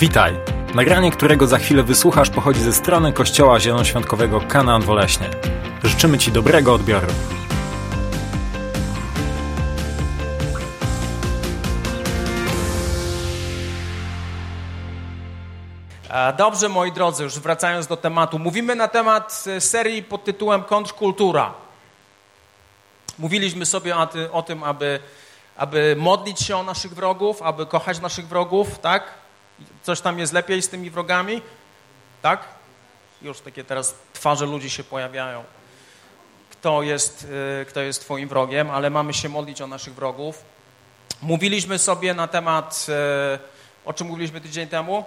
Witaj! Nagranie, którego za chwilę wysłuchasz, pochodzi ze strony Kościoła Zielonoświątkowego Kanaan Woleśnie. Życzymy Ci dobrego odbioru. Dobrze, moi drodzy, już wracając do tematu. Mówimy na temat e, serii pod tytułem Kontrkultura. Mówiliśmy sobie o tym, aby, aby modlić się o naszych wrogów, aby kochać naszych wrogów, tak? Coś tam jest lepiej z tymi wrogami, tak? Już takie teraz twarze ludzi się pojawiają. Kto jest, e, kto jest twoim wrogiem, ale mamy się modlić o naszych wrogów. Mówiliśmy sobie na temat, e, o czym mówiliśmy tydzień temu?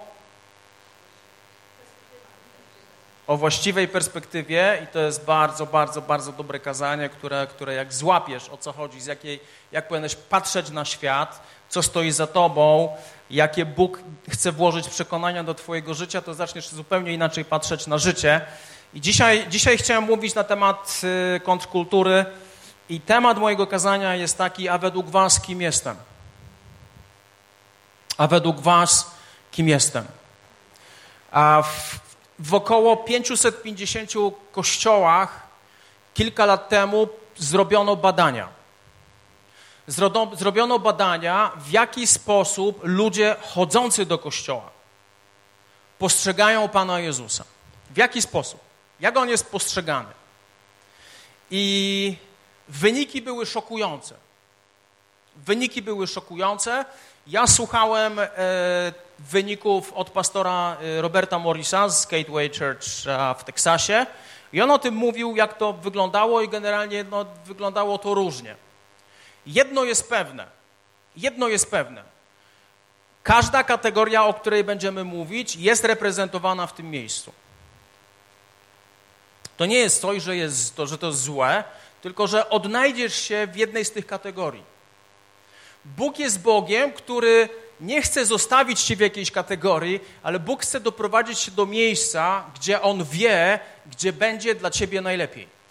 o właściwej perspektywie i to jest bardzo, bardzo, bardzo dobre kazanie, które, które jak złapiesz, o co chodzi, z jakiej, jak powinieneś patrzeć na świat, co stoi za tobą, jakie Bóg chce włożyć przekonania do twojego życia, to zaczniesz zupełnie inaczej patrzeć na życie. I dzisiaj, dzisiaj chciałem mówić na temat y, kontrkultury i temat mojego kazania jest taki, a według was kim jestem? A według was kim jestem? A w, w około 550 kościołach kilka lat temu zrobiono badania. Zrobiono badania, w jaki sposób ludzie chodzący do kościoła postrzegają Pana Jezusa. W jaki sposób? Jak on jest postrzegany? I wyniki były szokujące. Wyniki były szokujące. Ja słuchałem e, wyników od pastora e, Roberta Morrisa z Gateway Church e, w Teksasie i on o tym mówił, jak to wyglądało i generalnie no, wyglądało to różnie. Jedno jest pewne, jedno jest pewne. Każda kategoria, o której będziemy mówić, jest reprezentowana w tym miejscu. To nie jest coś, że, jest, to, że to jest złe, tylko że odnajdziesz się w jednej z tych kategorii. Bóg jest Bogiem, który nie chce zostawić cię w jakiejś kategorii, ale Bóg chce doprowadzić się do miejsca, gdzie On wie, gdzie będzie dla ciebie najlepiej.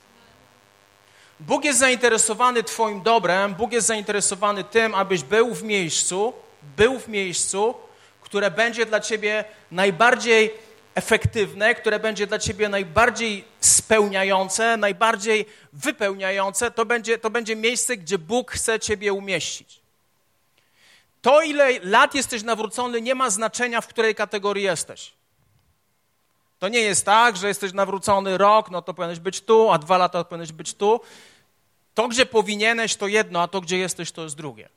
Bóg jest zainteresowany Twoim dobrem, Bóg jest zainteresowany tym, abyś był w miejscu, był w miejscu, które będzie dla ciebie najbardziej efektywne, które będzie dla ciebie najbardziej spełniające, najbardziej wypełniające. To będzie, to będzie miejsce, gdzie Bóg chce ciebie umieścić. To, ile lat jesteś nawrócony, nie ma znaczenia, w której kategorii jesteś. To nie jest tak, że jesteś nawrócony rok, no to powinieneś być tu, a dwa lata powinieneś być tu. To, gdzie powinieneś, to jedno, a to, gdzie jesteś, to jest drugie.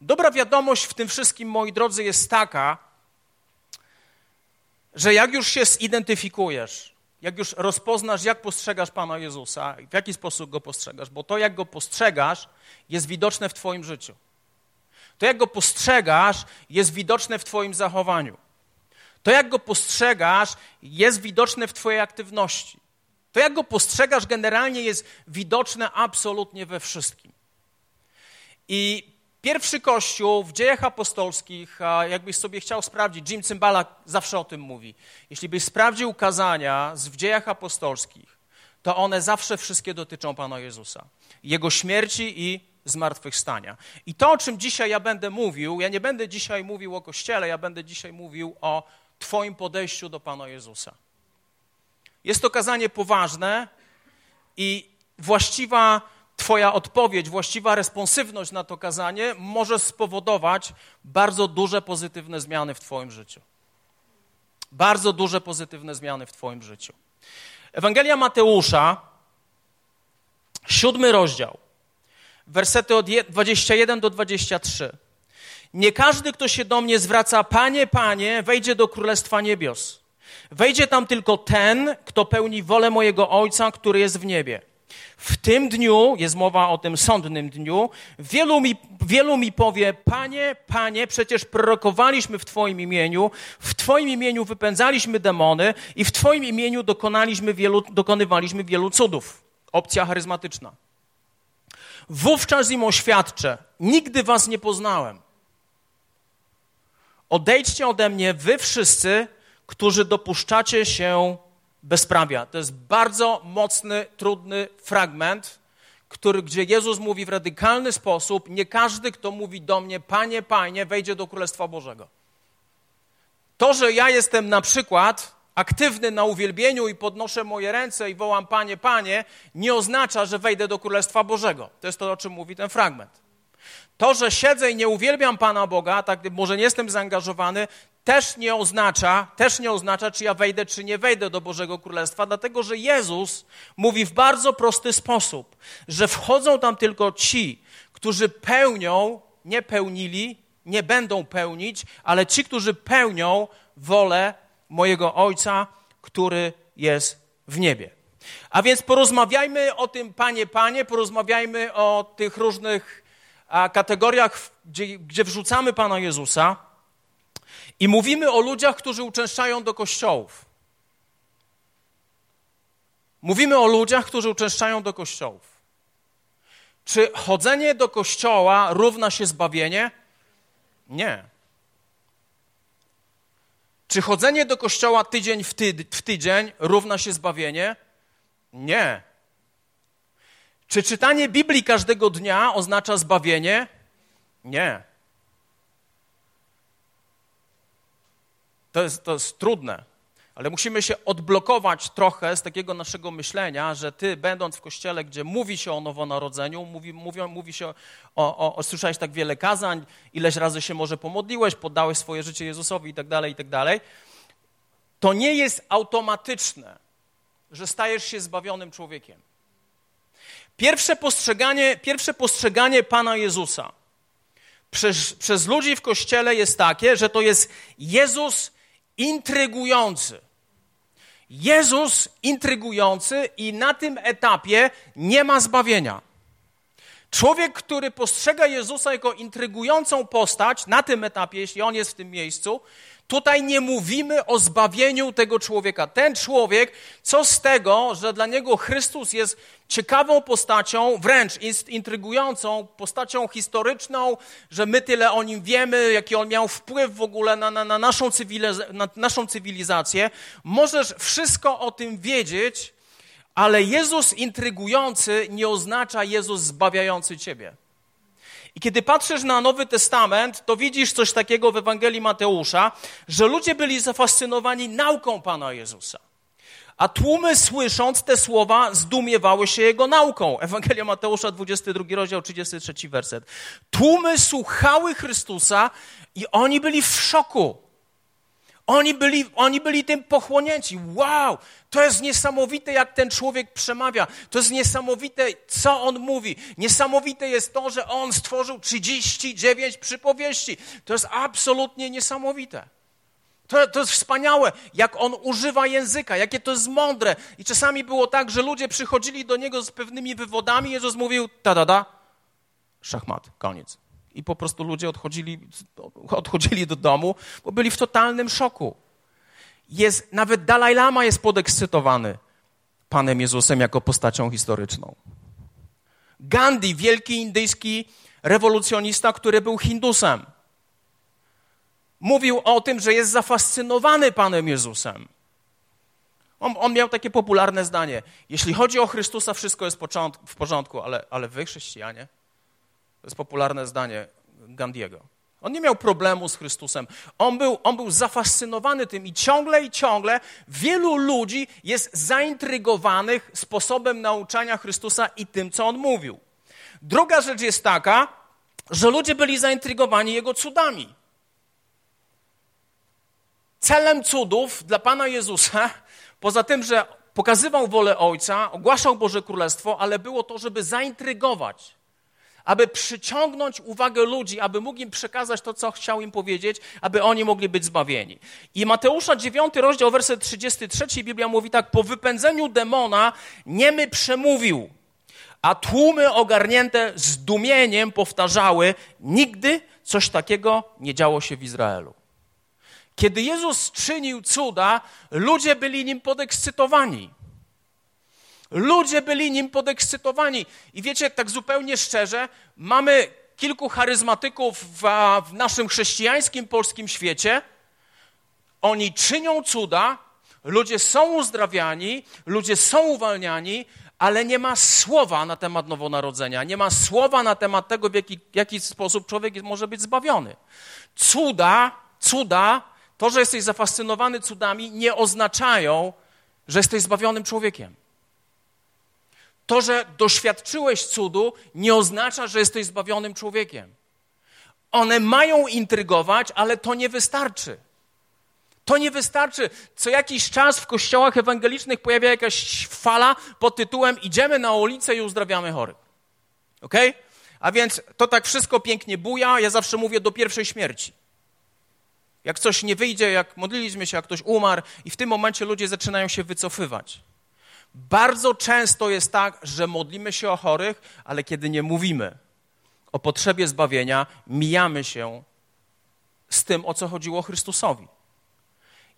Dobra wiadomość w tym wszystkim, moi drodzy, jest taka, że jak już się zidentyfikujesz, jak już rozpoznasz, jak postrzegasz Pana Jezusa, w jaki sposób Go postrzegasz, bo to, jak Go postrzegasz, jest widoczne w Twoim życiu. To, jak Go postrzegasz, jest widoczne w Twoim zachowaniu. To, jak Go postrzegasz, jest widoczne w Twojej aktywności. To, jak Go postrzegasz, generalnie jest widoczne absolutnie we wszystkim. I Pierwszy kościół w dziejach apostolskich, jakbyś sobie chciał sprawdzić, Jim Cymbala zawsze o tym mówi. Jeśli byś sprawdził kazania w dziejach apostolskich, to one zawsze wszystkie dotyczą Pana Jezusa. Jego śmierci i zmartwychwstania. I to, o czym dzisiaj ja będę mówił, ja nie będę dzisiaj mówił o Kościele, ja będę dzisiaj mówił o Twoim podejściu do Pana Jezusa. Jest to kazanie poważne i właściwa Twoja odpowiedź, właściwa responsywność na to kazanie może spowodować bardzo duże pozytywne zmiany w Twoim życiu. Bardzo duże pozytywne zmiany w Twoim życiu. Ewangelia Mateusza, siódmy rozdział, wersety od 21 do 23. Nie każdy, kto się do mnie zwraca, Panie, Panie, wejdzie do Królestwa Niebios. Wejdzie tam tylko ten, kto pełni wolę mojego Ojca, który jest w niebie. W tym dniu, jest mowa o tym sądnym dniu, wielu mi, wielu mi powie, Panie, Panie, przecież prorokowaliśmy w Twoim imieniu, w Twoim imieniu wypędzaliśmy demony i w Twoim imieniu dokonaliśmy wielu, dokonywaliśmy wielu cudów. Opcja charyzmatyczna. Wówczas im oświadczę, nigdy Was nie poznałem. Odejdźcie ode mnie, Wy wszyscy, którzy dopuszczacie się bezprawia. To jest bardzo mocny, trudny fragment, który, gdzie Jezus mówi w radykalny sposób: Nie każdy, kto mówi do mnie, Panie, Panie, wejdzie do Królestwa Bożego. To, że ja jestem na przykład aktywny na uwielbieniu i podnoszę moje ręce i wołam Panie, Panie, nie oznacza, że wejdę do Królestwa Bożego. To jest to, o czym mówi ten fragment. To, że siedzę i nie uwielbiam Pana Boga, tak może nie jestem zaangażowany, też nie oznacza, też nie oznacza, czy ja wejdę, czy nie wejdę do Bożego Królestwa, dlatego że Jezus mówi w bardzo prosty sposób, że wchodzą tam tylko ci, którzy pełnią, nie pełnili, nie będą pełnić, ale ci, którzy pełnią wolę mojego Ojca, który jest w niebie. A więc porozmawiajmy o tym, Panie, Panie, porozmawiajmy o tych różnych kategoriach, gdzie, gdzie wrzucamy Pana Jezusa i mówimy o ludziach, którzy uczęszczają do kościołów. Mówimy o ludziach, którzy uczęszczają do kościołów. Czy chodzenie do kościoła równa się zbawienie? Nie. Czy chodzenie do kościoła tydzień w, ty, w tydzień równa się zbawienie? Nie. Czy czytanie Biblii każdego dnia oznacza zbawienie? Nie. To jest, to jest trudne, ale musimy się odblokować trochę z takiego naszego myślenia, że ty, będąc w kościele, gdzie mówi się o nowonarodzeniu, mówi, mówi, się o, o, o, słyszałeś tak wiele kazań, ileś razy się może pomodliłeś, poddałeś swoje życie Jezusowi i tak dalej, i tak dalej, to nie jest automatyczne, że stajesz się zbawionym człowiekiem. Pierwsze postrzeganie, pierwsze postrzeganie Pana Jezusa przez, przez ludzi w kościele jest takie, że to jest Jezus intrygujący. Jezus intrygujący i na tym etapie nie ma zbawienia. Człowiek, który postrzega Jezusa jako intrygującą postać na tym etapie, jeśli on jest w tym miejscu, Tutaj nie mówimy o zbawieniu tego człowieka. Ten człowiek, co z tego, że dla niego Chrystus jest ciekawą postacią, wręcz intrygującą, postacią historyczną, że my tyle o nim wiemy, jaki on miał wpływ w ogóle na, na, na, naszą, cywiliz- na naszą cywilizację. Możesz wszystko o tym wiedzieć, ale Jezus intrygujący nie oznacza Jezus zbawiający ciebie. I kiedy patrzysz na Nowy Testament, to widzisz coś takiego w Ewangelii Mateusza, że ludzie byli zafascynowani nauką Pana Jezusa. A tłumy słysząc te słowa zdumiewały się jego nauką. Ewangelia Mateusza, 22 rozdział, 33 werset. Tłumy słuchały Chrystusa i oni byli w szoku. Oni byli, oni byli tym pochłonięci. Wow, to jest niesamowite, jak ten człowiek przemawia. To jest niesamowite, co on mówi. Niesamowite jest to, że on stworzył 39 przypowieści. To jest absolutnie niesamowite. To, to jest wspaniałe, jak on używa języka, jakie to jest mądre. I czasami było tak, że ludzie przychodzili do niego z pewnymi wywodami. Jezus mówił, ta da da, szachmat, koniec i po prostu ludzie odchodzili, odchodzili do domu, bo byli w totalnym szoku. Jest, nawet Dalaj Lama jest podekscytowany Panem Jezusem jako postacią historyczną. Gandhi, wielki indyjski rewolucjonista, który był Hindusem, mówił o tym, że jest zafascynowany Panem Jezusem. On, on, miał takie popularne zdanie: Jeśli chodzi o Chrystusa, wszystko jest w porządku, ale, ale wy, chrześcijanie, to jest popularne zdanie Gandiego. On nie miał problemu z Chrystusem. On był, on był zafascynowany tym i ciągle i ciągle wielu ludzi jest zaintrygowanych sposobem nauczania Chrystusa i tym, co on mówił. Druga rzecz jest taka, że ludzie byli zaintrygowani jego cudami. Celem cudów dla Pana Jezusa, poza tym, że pokazywał wolę Ojca, ogłaszał Boże Królestwo, ale było to, żeby zaintrygować aby przyciągnąć uwagę ludzi, aby mógł im przekazać to, co chciał im powiedzieć, aby oni mogli być zbawieni. I Mateusza 9, rozdział, werset 33, Biblia mówi tak, po wypędzeniu demona niemy przemówił, a tłumy ogarnięte zdumieniem powtarzały, nigdy coś takiego nie działo się w Izraelu. Kiedy Jezus czynił cuda, ludzie byli nim podekscytowani. Ludzie byli nim podekscytowani. I wiecie, tak zupełnie szczerze, mamy kilku charyzmatyków w, w naszym chrześcijańskim polskim świecie. Oni czynią cuda, ludzie są uzdrawiani, ludzie są uwalniani, ale nie ma słowa na temat nowonarodzenia, nie ma słowa na temat tego, w jaki, w jaki sposób człowiek może być zbawiony. Cuda, cuda to, że jesteś zafascynowany cudami, nie oznaczają, że jesteś zbawionym człowiekiem. To, że doświadczyłeś cudu, nie oznacza, że jesteś zbawionym człowiekiem. One mają intrygować, ale to nie wystarczy. To nie wystarczy. Co jakiś czas w kościołach ewangelicznych pojawia jakaś fala pod tytułem Idziemy na ulicę i uzdrawiamy chorych. Ok? A więc to tak wszystko pięknie buja. Ja zawsze mówię do pierwszej śmierci. Jak coś nie wyjdzie, jak modliliśmy się, jak ktoś umarł, i w tym momencie ludzie zaczynają się wycofywać. Bardzo często jest tak, że modlimy się o chorych, ale kiedy nie mówimy o potrzebie zbawienia, mijamy się z tym, o co chodziło Chrystusowi.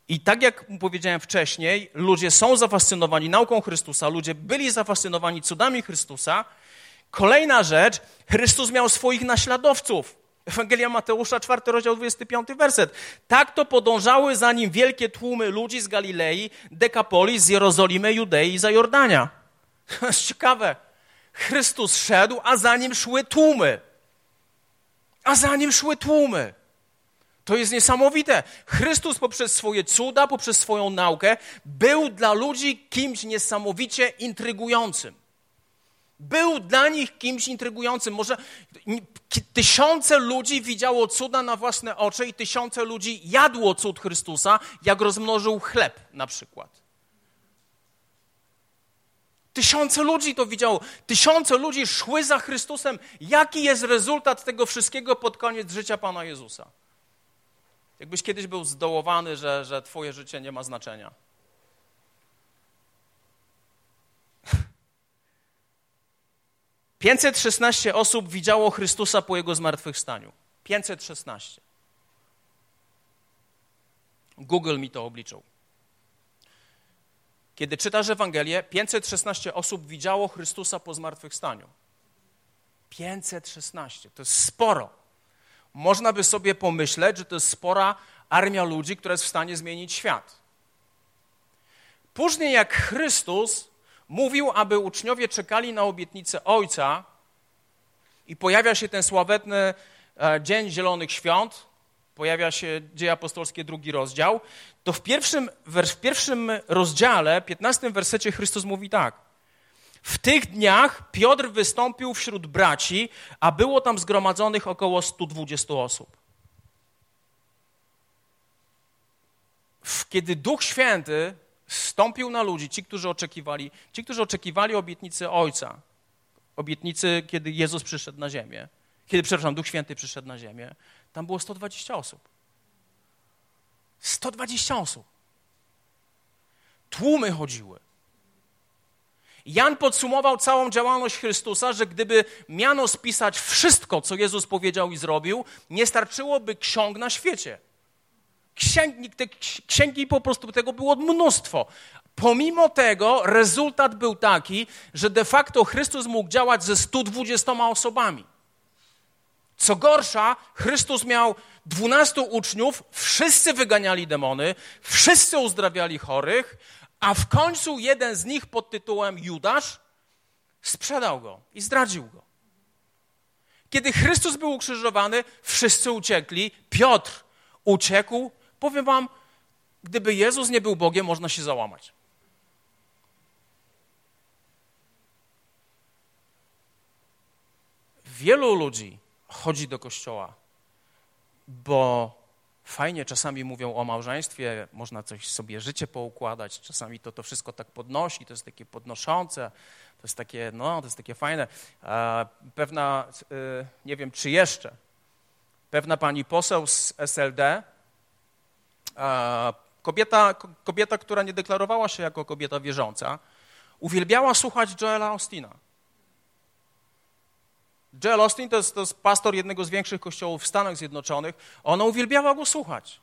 I tak jak powiedziałem wcześniej, ludzie są zafascynowani nauką Chrystusa, ludzie byli zafascynowani cudami Chrystusa. Kolejna rzecz, Chrystus miał swoich naśladowców. Ewangelia Mateusza, 4 rozdział, 25 werset. Tak to podążały za nim wielkie tłumy ludzi z Galilei, Dekapolis, z Jerozolimy, Judei i Zajordania. To jest ciekawe. Chrystus szedł, a za nim szły tłumy. A za nim szły tłumy. To jest niesamowite. Chrystus poprzez swoje cuda, poprzez swoją naukę był dla ludzi kimś niesamowicie intrygującym. Był dla nich kimś intrygującym. Może tysiące ludzi widziało cuda na własne oczy i tysiące ludzi jadło cud Chrystusa, jak rozmnożył chleb na przykład. Tysiące ludzi to widziało. Tysiące ludzi szły za Chrystusem. Jaki jest rezultat tego wszystkiego pod koniec życia Pana Jezusa? Jakbyś kiedyś był zdołowany, że, że Twoje życie nie ma znaczenia. Pięćset szesnaście osób widziało Chrystusa po Jego zmartwychwstaniu. 516. Google mi to obliczył. Kiedy czytasz Ewangelię, 516 osób widziało Chrystusa po zmartwychwstaniu. 516. To jest sporo. Można by sobie pomyśleć, że to jest spora armia ludzi, która jest w stanie zmienić świat. Później, jak Chrystus mówił, aby uczniowie czekali na obietnicę Ojca, i pojawia się ten sławetny e, Dzień Zielonych Świąt, pojawia się Dzieje Apostolskie, drugi rozdział, to w pierwszym, w pierwszym rozdziale, 15 wersecie Chrystus mówi tak. W tych dniach Piotr wystąpił wśród braci, a było tam zgromadzonych około 120 osób. Kiedy Duch Święty stąpił na ludzi, ci, którzy oczekiwali, ci, którzy oczekiwali obietnicy Ojca, obietnicy, kiedy Jezus przyszedł na ziemię, kiedy, przepraszam, Duch Święty przyszedł na ziemię, tam było 120 osób. 120 osób. Tłumy chodziły. Jan podsumował całą działalność Chrystusa, że gdyby miano spisać wszystko, co Jezus powiedział i zrobił, nie starczyłoby ksiąg na świecie. Księgi, te księgi po prostu tego było mnóstwo. Pomimo tego rezultat był taki, że de facto Chrystus mógł działać ze 120 osobami. Co gorsza, Chrystus miał 12 uczniów, wszyscy wyganiali demony, wszyscy uzdrawiali chorych, a w końcu jeden z nich pod tytułem Judasz sprzedał go i zdradził go. Kiedy Chrystus był ukrzyżowany, wszyscy uciekli. Piotr uciekł. Powiem wam, gdyby Jezus nie był Bogiem, można się załamać. Wielu ludzi chodzi do kościoła, bo fajnie czasami mówią o małżeństwie, można coś sobie życie poukładać, czasami to, to wszystko tak podnosi, to jest takie podnoszące, to jest takie, no, to jest takie fajne. Pewna, y, nie wiem czy jeszcze, pewna pani poseł z SLD, kobieta, kobieta, która nie deklarowała się jako kobieta wierząca, uwielbiała słuchać Joela Austina. Joel Austin to jest, to jest pastor jednego z większych kościołów w Stanach Zjednoczonych. Ona uwielbiała go słuchać.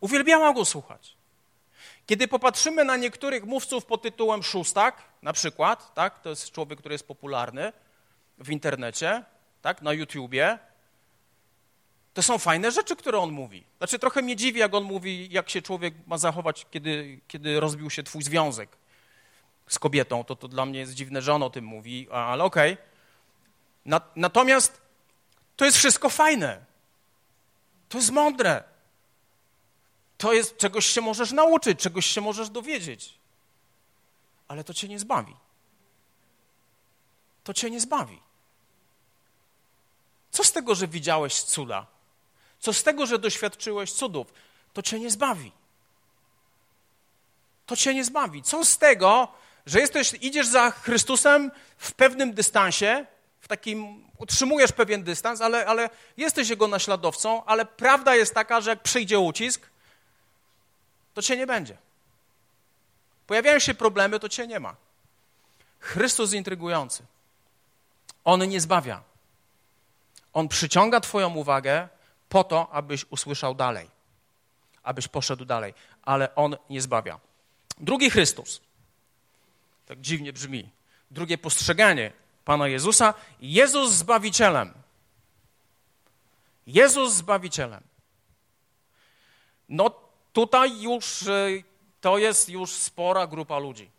Uwielbiała go słuchać. Kiedy popatrzymy na niektórych mówców pod tytułem Szóstak, na przykład, tak, to jest człowiek, który jest popularny w internecie, tak, na YouTubie, to są fajne rzeczy, które on mówi. Znaczy, trochę mnie dziwi, jak on mówi, jak się człowiek ma zachować, kiedy, kiedy rozbił się twój związek z kobietą. To, to dla mnie jest dziwne, że on o tym mówi, ale okej. Okay. Natomiast to jest wszystko fajne. To jest mądre. to jest, czegoś się możesz nauczyć, czegoś się możesz dowiedzieć. Ale to cię nie zbawi. To cię nie zbawi. Co z tego, że widziałeś cuda? Co z tego, że doświadczyłeś cudów? To cię nie zbawi. To cię nie zbawi. Co z tego, że jesteś, idziesz za Chrystusem w pewnym dystansie, w takim, utrzymujesz pewien dystans, ale, ale jesteś Jego naśladowcą, ale prawda jest taka, że jak przyjdzie ucisk, to cię nie będzie. Pojawiają się problemy, to cię nie ma. Chrystus intrygujący. On nie zbawia. On przyciąga Twoją uwagę po to, abyś usłyszał dalej, abyś poszedł dalej, ale On nie zbawia. Drugi Chrystus. Tak dziwnie brzmi. Drugie postrzeganie Pana Jezusa. Jezus Zbawicielem. Jezus Zbawicielem. No tutaj już y, to jest już spora grupa ludzi.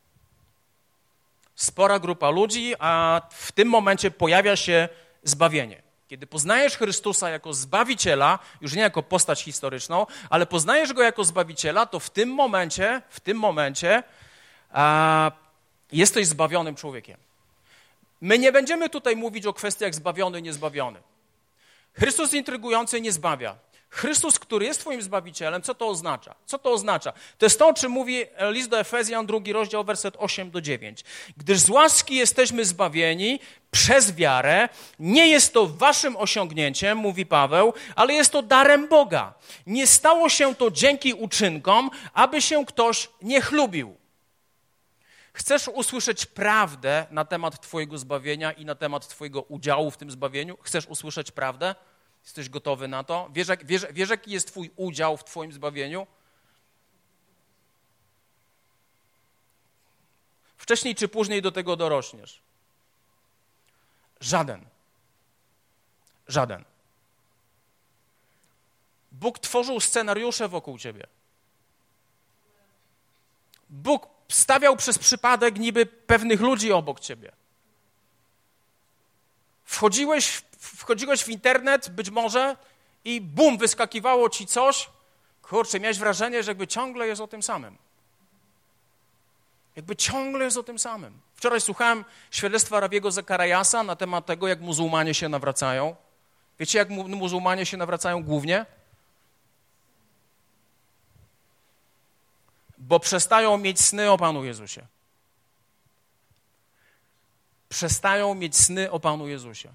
Spora grupa ludzi, a w tym momencie pojawia się zbawienie. Kiedy poznajesz Chrystusa jako Zbawiciela, już nie jako postać historyczną, ale poznajesz Go jako Zbawiciela, to w tym momencie, w tym momencie a, jesteś zbawionym człowiekiem. My nie będziemy tutaj mówić o kwestiach zbawiony, niezbawiony. Chrystus intrygujący nie zbawia. Chrystus, który jest Twoim Zbawicielem, co to oznacza? Co to oznacza? To jest to, o czym mówi list do Efezjan, drugi rozdział, werset 8 do 9. Gdyż z łaski jesteśmy zbawieni przez wiarę, nie jest to waszym osiągnięciem, mówi Paweł, ale jest to darem Boga. Nie stało się to dzięki uczynkom, aby się ktoś nie chlubił. Chcesz usłyszeć prawdę na temat Twojego zbawienia i na temat Twojego udziału w tym zbawieniu? Chcesz usłyszeć prawdę? Jesteś gotowy na to? Wiesz, wiesz, wiesz, jaki jest Twój udział w Twoim zbawieniu? Wcześniej czy później do tego dorośniesz. Żaden. Żaden. Bóg tworzył scenariusze wokół ciebie. Bóg stawiał przez przypadek niby pewnych ludzi obok ciebie. Wchodziłeś wchodziłeś w internet być może i bum, wyskakiwało ci coś. Kurczę, miałeś wrażenie, że jakby ciągle jest o tym samym. Jakby ciągle jest o tym samym. Wczoraj słuchałem świadectwa Rabiego Zakarajasa na temat tego, jak muzułmanie się nawracają. Wiecie, jak muzułmanie się nawracają głównie? Bo przestają mieć sny o Panu Jezusie. Przestają mieć sny o Panu Jezusie.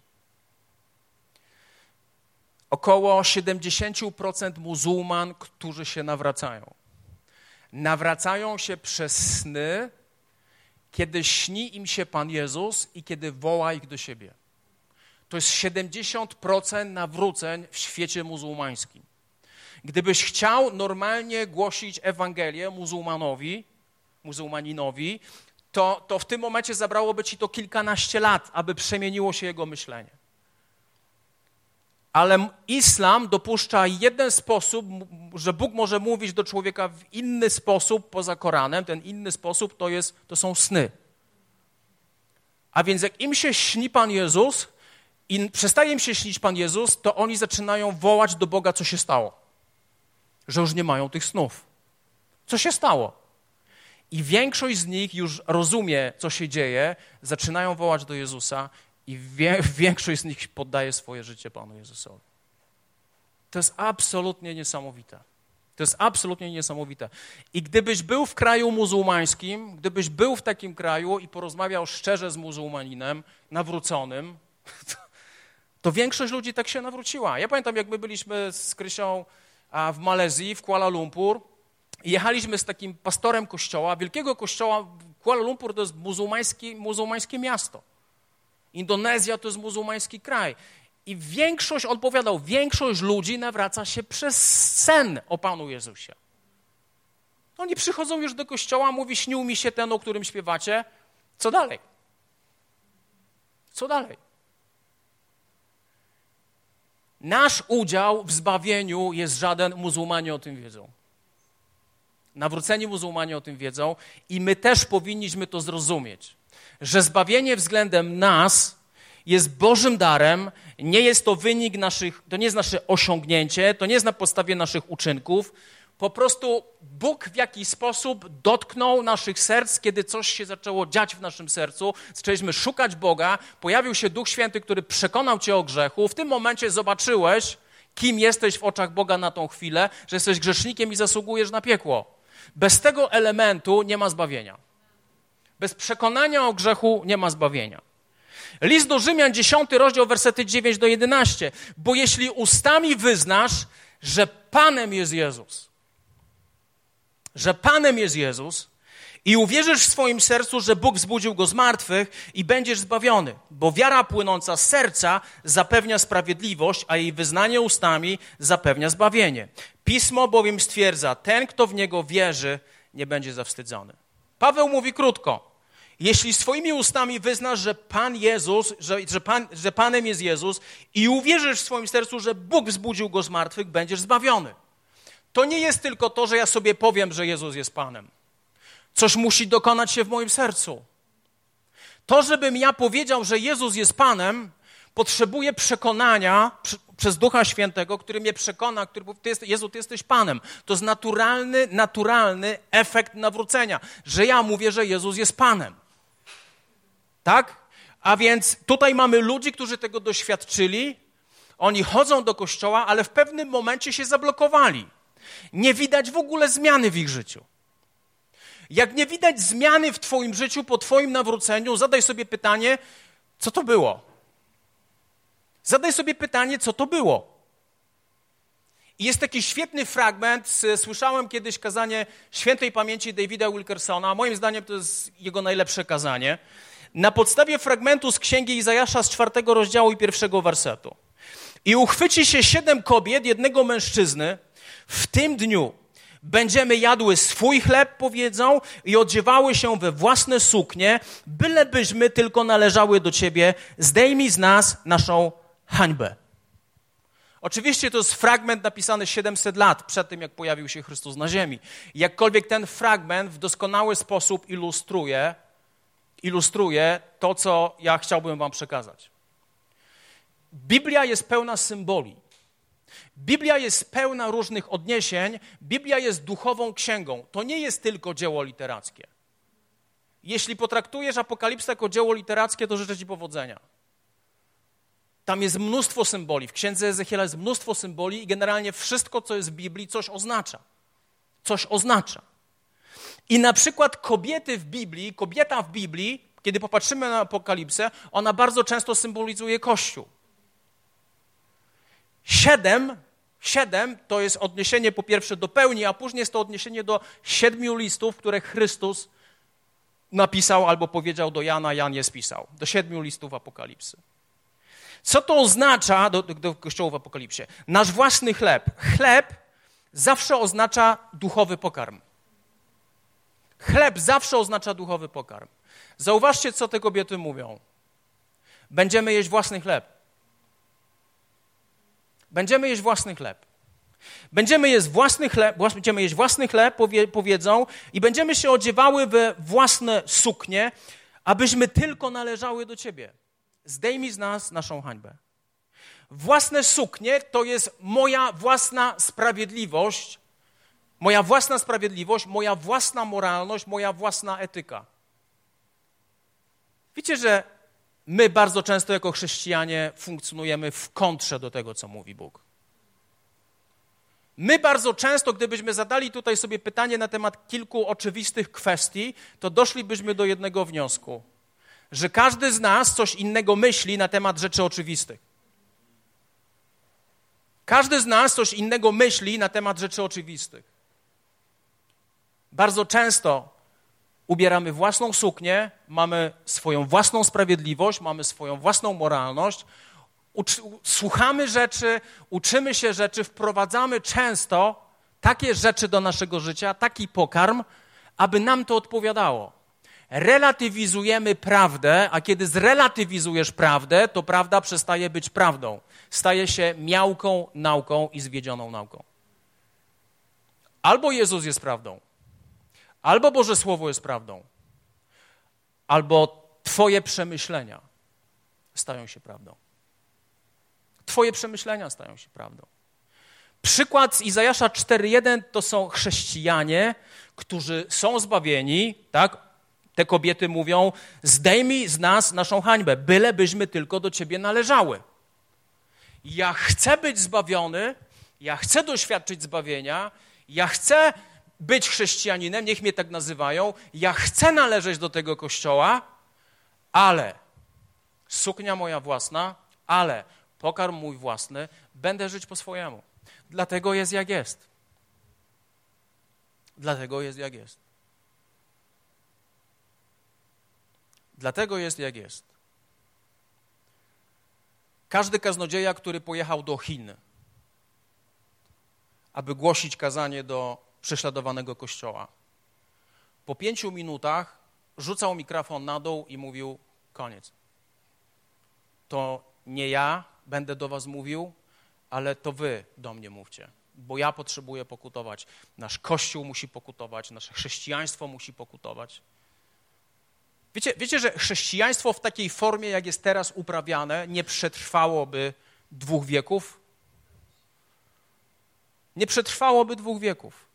Około 70% muzułman, którzy się nawracają. Nawracają się przez sny, kiedy śni im się Pan Jezus i kiedy woła ich do siebie. To jest 70% nawróceń w świecie muzułmańskim. Gdybyś chciał normalnie głosić Ewangelię muzułmanowi, muzułmaninowi, to, to w tym momencie zabrałoby ci to kilkanaście lat, aby przemieniło się jego myślenie. Ale islam dopuszcza jeden sposób, że Bóg może mówić do człowieka w inny sposób poza Koranem. Ten inny sposób to, jest, to są sny. A więc jak im się śni Pan Jezus i przestaje im się śnić Pan Jezus, to oni zaczynają wołać do Boga, co się stało. Że już nie mają tych snów. Co się stało? I większość z nich już rozumie, co się dzieje, zaczynają wołać do Jezusa i wie, większość z nich poddaje swoje życie Panu Jezusowi. To jest absolutnie niesamowite. To jest absolutnie niesamowite. I gdybyś był w kraju muzułmańskim, gdybyś był w takim kraju i porozmawiał szczerze z muzułmaninem, nawróconym, to, to większość ludzi tak się nawróciła. Ja pamiętam, jak my byliśmy z Krysią w Malezji, w Kuala Lumpur, jechaliśmy z takim pastorem kościoła, wielkiego kościoła. Kuala Lumpur to jest muzułmańskie, muzułmańskie miasto. Indonezja to jest muzułmański kraj. I większość, odpowiadał, większość ludzi nawraca się przez sen o Panu Jezusie. Oni przychodzą już do kościoła, mówi, śnił mi się ten, o którym śpiewacie. Co dalej? Co dalej? Nasz udział w zbawieniu jest żaden, muzułmanie o tym wiedzą. Nawróceni muzułmanie o tym wiedzą i my też powinniśmy to zrozumieć że zbawienie względem nas jest Bożym darem, nie jest to wynik naszych, to nie jest nasze osiągnięcie, to nie jest na podstawie naszych uczynków. Po prostu Bóg w jakiś sposób dotknął naszych serc, kiedy coś się zaczęło dziać w naszym sercu. Zaczęliśmy szukać Boga, pojawił się Duch Święty, który przekonał cię o grzechu. W tym momencie zobaczyłeś, kim jesteś w oczach Boga na tą chwilę, że jesteś grzesznikiem i zasługujesz na piekło. Bez tego elementu nie ma zbawienia. Bez przekonania o grzechu nie ma zbawienia. List do Rzymian, 10 rozdział, wersety 9 do 11. Bo jeśli ustami wyznasz, że Panem jest Jezus, że Panem jest Jezus i uwierzysz w swoim sercu, że Bóg wzbudził go z martwych i będziesz zbawiony, bo wiara płynąca z serca zapewnia sprawiedliwość, a jej wyznanie ustami zapewnia zbawienie. Pismo bowiem stwierdza, ten, kto w niego wierzy, nie będzie zawstydzony. Paweł mówi krótko. Jeśli swoimi ustami wyznasz, że Pan Jezus, że, że, Pan, że Panem jest Jezus i uwierzysz w swoim sercu, że Bóg wzbudził go z martwych, będziesz zbawiony. To nie jest tylko to, że ja sobie powiem, że Jezus jest Panem. Coś musi dokonać się w moim sercu. To, żebym ja powiedział, że Jezus jest Panem, potrzebuje przekonania przez Ducha Świętego, który mnie przekona, który mówi, ty jest, Jezu, Ty jesteś Panem. To jest naturalny, naturalny efekt nawrócenia, że ja mówię, że Jezus jest Panem. Tak? A więc tutaj mamy ludzi, którzy tego doświadczyli. Oni chodzą do kościoła, ale w pewnym momencie się zablokowali. Nie widać w ogóle zmiany w ich życiu. Jak nie widać zmiany w Twoim życiu po Twoim nawróceniu, zadaj sobie pytanie, co to było? Zadaj sobie pytanie, co to było? I jest taki świetny fragment, słyszałem kiedyś kazanie świętej pamięci Davida Wilkersona, moim zdaniem to jest jego najlepsze kazanie, na podstawie fragmentu z księgi Izajasza z czwartego rozdziału i pierwszego wersetu. I uchwyci się siedem kobiet, jednego mężczyzny, w tym dniu będziemy jadły swój chleb, powiedzą, i odziewały się we własne suknie, bylebyśmy tylko należały do Ciebie, zdejmij z nas naszą hańbę. Oczywiście to jest fragment napisany 700 lat przed tym, jak pojawił się Chrystus na ziemi. Jakkolwiek ten fragment w doskonały sposób ilustruje, ilustruje to, co ja chciałbym wam przekazać. Biblia jest pełna symboli. Biblia jest pełna różnych odniesień. Biblia jest duchową księgą. To nie jest tylko dzieło literackie. Jeśli potraktujesz Apokalipsę jako dzieło literackie, to życzę Ci powodzenia. Tam jest mnóstwo symboli. W księdze Ezechiela jest mnóstwo symboli i generalnie wszystko, co jest w Biblii, coś oznacza. Coś oznacza. I na przykład kobiety w Biblii, kobieta w Biblii, kiedy popatrzymy na Apokalipsę, ona bardzo często symbolizuje Kościół. Siedem, siedem to jest odniesienie po pierwsze do pełni, a później jest to odniesienie do siedmiu listów, które Chrystus napisał albo powiedział do Jana, Jan je spisał. Do siedmiu listów Apokalipsy. Co to oznacza do, do, do kościoła w Apokalipsie? Nasz własny chleb. Chleb zawsze oznacza duchowy pokarm. Chleb zawsze oznacza duchowy pokarm. Zauważcie, co te kobiety mówią. Będziemy jeść własny chleb. Będziemy jeść własny chleb. Będziemy jeść własny chleb, będziemy jeść własny chleb, powie, powiedzą, i będziemy się odziewały we własne suknie, abyśmy tylko należały do Ciebie. Zdejmij z nas naszą hańbę. Własne suknie to jest moja własna sprawiedliwość, moja własna sprawiedliwość, moja własna moralność, moja własna etyka. Wiecie, że my bardzo często jako chrześcijanie funkcjonujemy w kontrze do tego, co mówi Bóg. My bardzo często, gdybyśmy zadali tutaj sobie pytanie na temat kilku oczywistych kwestii, to doszlibyśmy do jednego wniosku, że każdy z nas coś innego myśli na temat rzeczy oczywistych. Każdy z nas coś innego myśli na temat rzeczy oczywistych. Bardzo często ubieramy własną suknię, mamy swoją własną sprawiedliwość, mamy swoją własną moralność, słuchamy rzeczy, uczymy się rzeczy, wprowadzamy często takie rzeczy do naszego życia, taki pokarm, aby nam to odpowiadało. Relatywizujemy prawdę, a kiedy zrelatywizujesz prawdę, to prawda przestaje być prawdą. Staje się miałką nauką i zwiedzioną nauką. Albo Jezus jest prawdą, Albo Boże Słowo jest prawdą, albo Twoje przemyślenia stają się prawdą. Twoje przemyślenia stają się prawdą. Przykład z Izajasza 4.1 to są chrześcijanie, którzy są zbawieni, tak? Te kobiety mówią, zdejmij z nas naszą hańbę, bylebyśmy tylko do ciebie należały. Ja chcę być zbawiony, ja chcę doświadczyć zbawienia, ja chcę być chrześcijaninem, niech mnie tak nazywają, ja chcę należeć do tego kościoła, ale suknia moja własna, ale pokarm mój własny, będę żyć po swojemu. Dlatego jest jak jest. Dlatego jest jak jest. Dlatego jest jak jest. Każdy kaznodzieja, który pojechał do Chin, aby głosić kazanie do prześladowanego kościoła, po pięciu minutach rzucał mikrofon na dół i mówił: Koniec. To nie ja będę do Was mówił, ale to Wy do mnie mówcie, bo ja potrzebuję pokutować. Nasz Kościół musi pokutować, nasze chrześcijaństwo musi pokutować. Wiecie, wiecie, że chrześcijaństwo w takiej formie, jak jest teraz uprawiane, nie przetrwałoby dwóch wieków? Nie przetrwałoby dwóch wieków.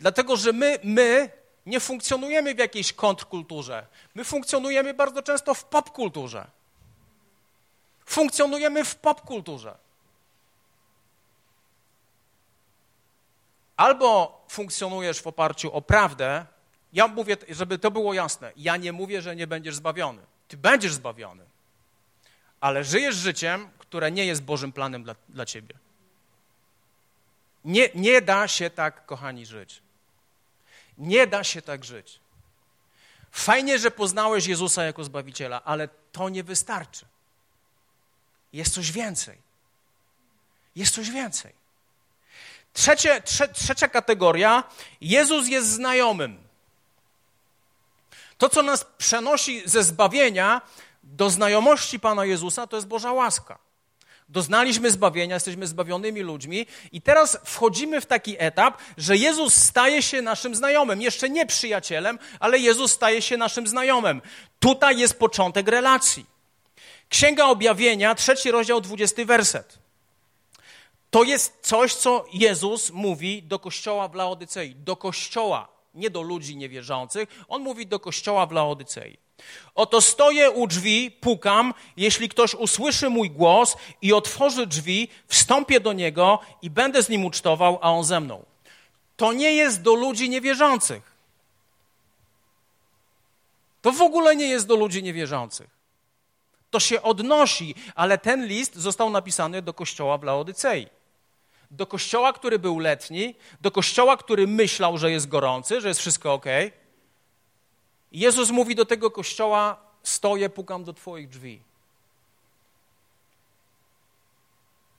Dlatego, że my, my nie funkcjonujemy w jakiejś kontrkulturze. My funkcjonujemy bardzo często w popkulturze. Funkcjonujemy w popkulturze. Albo funkcjonujesz w oparciu o prawdę, ja mówię, żeby to było jasne, ja nie mówię, że nie będziesz zbawiony. Ty będziesz zbawiony, ale żyjesz życiem, które nie jest Bożym planem dla, dla ciebie. Nie, nie da się tak, kochani, żyć. Nie da się tak żyć. Fajnie, że poznałeś Jezusa jako Zbawiciela, ale to nie wystarczy. Jest coś więcej. Jest coś więcej. Trzecie, trze, trzecia kategoria. Jezus jest znajomym. To, co nas przenosi ze zbawienia do znajomości Pana Jezusa, to jest Boża łaska. Doznaliśmy zbawienia, jesteśmy zbawionymi ludźmi i teraz wchodzimy w taki etap, że Jezus staje się naszym znajomym. Jeszcze nie przyjacielem, ale Jezus staje się naszym znajomym. Tutaj jest początek relacji. Księga Objawienia, trzeci rozdział, dwudziesty werset. To jest coś, co Jezus mówi do kościoła w Laodycei. Do kościoła, nie do ludzi niewierzących. On mówi do kościoła w Laodycei. Oto stoję u drzwi, pukam. Jeśli ktoś usłyszy mój głos i otworzy drzwi, wstąpię do niego i będę z nim ucztował, a on ze mną. To nie jest do ludzi niewierzących. To w ogóle nie jest do ludzi niewierzących. To się odnosi, ale ten list został napisany do kościoła w Laodycei. Do kościoła, który był letni, do kościoła, który myślał, że jest gorący, że jest wszystko ok. Jezus mówi do tego kościoła: Stoję, pukam do Twoich drzwi.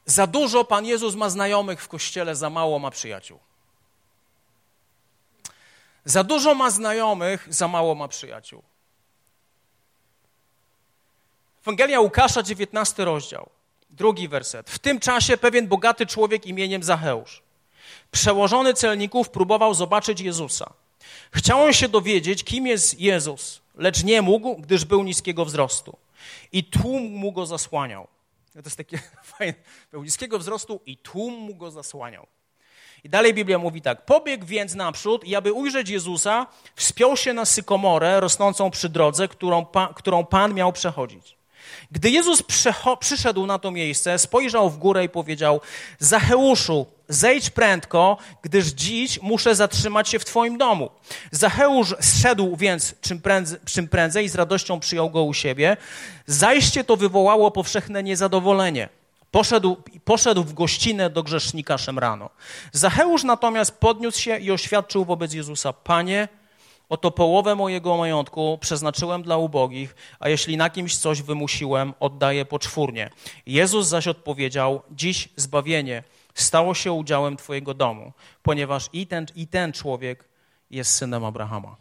Za dużo Pan Jezus ma znajomych w kościele, za mało ma przyjaciół. Za dużo ma znajomych, za mało ma przyjaciół. Ewangelia Łukasza, 19 rozdział, drugi werset. W tym czasie pewien bogaty człowiek imieniem Zacheusz, przełożony celników, próbował zobaczyć Jezusa. Chciał się dowiedzieć, kim jest Jezus, lecz nie mógł, gdyż był niskiego wzrostu. I tłum mu go zasłaniał. To jest takie fajne. Był niskiego wzrostu i tłum mu go zasłaniał. I dalej Biblia mówi tak. Pobiegł więc naprzód i aby ujrzeć Jezusa, wspiął się na sykomorę rosnącą przy drodze, którą, którą Pan miał przechodzić. Gdy Jezus przyszedł na to miejsce, spojrzał w górę i powiedział: Zacheuszu, zejdź prędko, gdyż dziś muszę zatrzymać się w Twoim domu. Zacheusz zszedł więc czym prędzej, czym prędzej i z radością przyjął go u siebie. Zajście to wywołało powszechne niezadowolenie. Poszedł, poszedł w gościnę do grzesznika Szemrano. Zacheusz natomiast podniósł się i oświadczył wobec Jezusa: Panie, Oto połowę mojego majątku przeznaczyłem dla ubogich, a jeśli na kimś coś wymusiłem, oddaję poczwórnie. Jezus zaś odpowiedział: Dziś zbawienie stało się udziałem Twojego domu, ponieważ i ten, i ten człowiek jest synem Abrahama.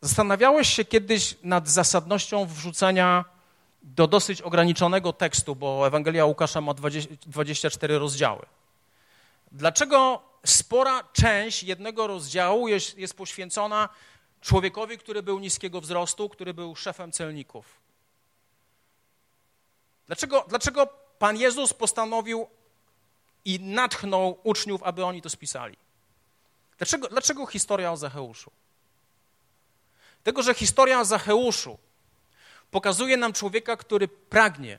Zastanawiałeś się kiedyś nad zasadnością wrzucenia do dosyć ograniczonego tekstu, bo Ewangelia Łukasza ma 20, 24 rozdziały. Dlaczego spora część jednego rozdziału jest, jest poświęcona człowiekowi, który był niskiego wzrostu, który był szefem celników? Dlaczego, dlaczego Pan Jezus postanowił i natchnął uczniów, aby oni to spisali. Dlaczego, dlaczego historia o Zacheuszu? Tego, że historia o Zacheuszu pokazuje nam człowieka, który pragnie,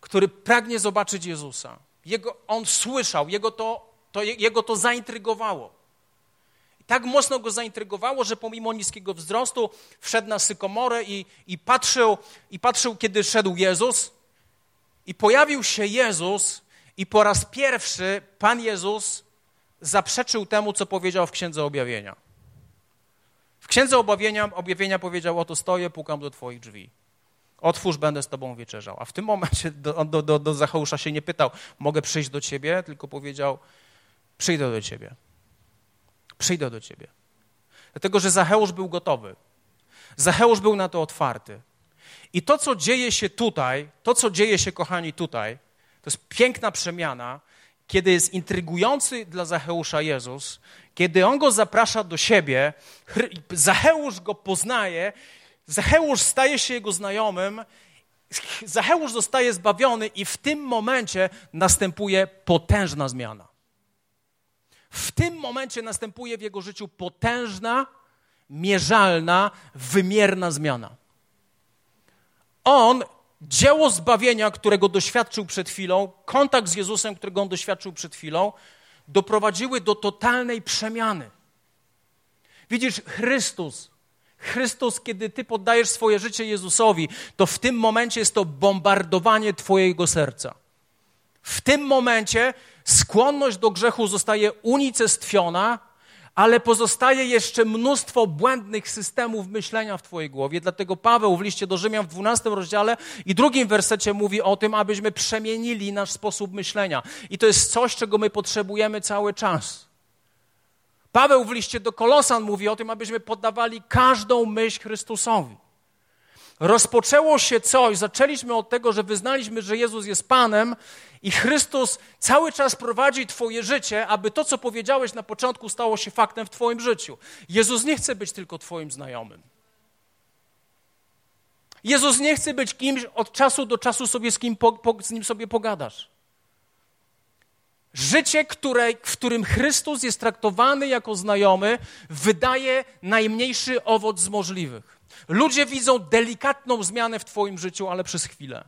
który pragnie zobaczyć Jezusa. Jego, on słyszał, jego to, to, jego to zaintrygowało. I tak mocno go zaintrygowało, że pomimo niskiego wzrostu wszedł na sykomorę i, i, patrzył, i patrzył, kiedy szedł Jezus. I pojawił się Jezus i po raz pierwszy Pan Jezus zaprzeczył temu, co powiedział w Księdze Objawienia. W Księdze Objawienia, objawienia powiedział, oto stoję, pukam do twoich drzwi. Otwórz, będę z tobą wieczerzał. A w tym momencie do, do, do, do Zacheusza się nie pytał, mogę przyjść do ciebie, tylko powiedział, przyjdę do ciebie. Przyjdę do ciebie. Dlatego, że Zacheusz był gotowy. Zacheusz był na to otwarty. I to, co dzieje się tutaj, to, co dzieje się, kochani, tutaj, to jest piękna przemiana, kiedy jest intrygujący dla Zacheusza Jezus, kiedy on go zaprasza do siebie, Zacheusz go poznaje, Zacheusz staje się jego znajomym, Zacheusz zostaje zbawiony i w tym momencie następuje potężna zmiana. W tym momencie następuje w jego życiu potężna, mierzalna, wymierna zmiana. On dzieło zbawienia, którego doświadczył przed chwilą, kontakt z Jezusem, którego on doświadczył przed chwilą, doprowadziły do totalnej przemiany. Widzisz, Chrystus, Chrystus, kiedy ty poddajesz swoje życie Jezusowi, to w tym momencie jest to bombardowanie twojego serca. W tym momencie skłonność do grzechu zostaje unicestwiona, ale pozostaje jeszcze mnóstwo błędnych systemów myślenia w Twojej głowie. Dlatego Paweł w liście do Rzymian w 12 rozdziale i drugim wersecie mówi o tym, abyśmy przemienili nasz sposób myślenia. I to jest coś, czego my potrzebujemy cały czas. Paweł w liście do Kolosan mówi o tym, abyśmy poddawali każdą myśl Chrystusowi. Rozpoczęło się coś, zaczęliśmy od tego, że wyznaliśmy, że Jezus jest Panem i Chrystus cały czas prowadzi Twoje życie, aby to, co powiedziałeś na początku, stało się faktem w Twoim życiu. Jezus nie chce być tylko Twoim znajomym. Jezus nie chce być kimś od czasu do czasu sobie z, kim po, po, z nim sobie pogadasz. Życie, które, w którym Chrystus jest traktowany jako znajomy, wydaje najmniejszy owoc z możliwych. Ludzie widzą delikatną zmianę w Twoim życiu, ale przez chwilę.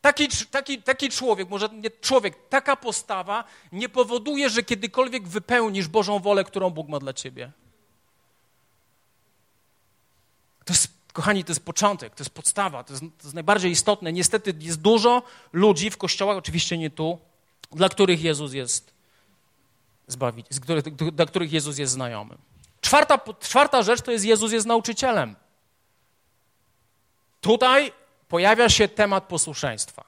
Taki, taki, taki człowiek, może nie człowiek, taka postawa nie powoduje, że kiedykolwiek wypełnisz Bożą wolę, którą Bóg ma dla ciebie. To jest, kochani, to jest początek, to jest podstawa, to jest, to jest najbardziej istotne. Niestety jest dużo ludzi w kościołach, oczywiście nie tu, dla których Jezus jest zbawić, dla których Jezus jest znajomym. Czwarta, czwarta rzecz to jest Jezus jest nauczycielem. Tutaj pojawia się temat posłuszeństwa.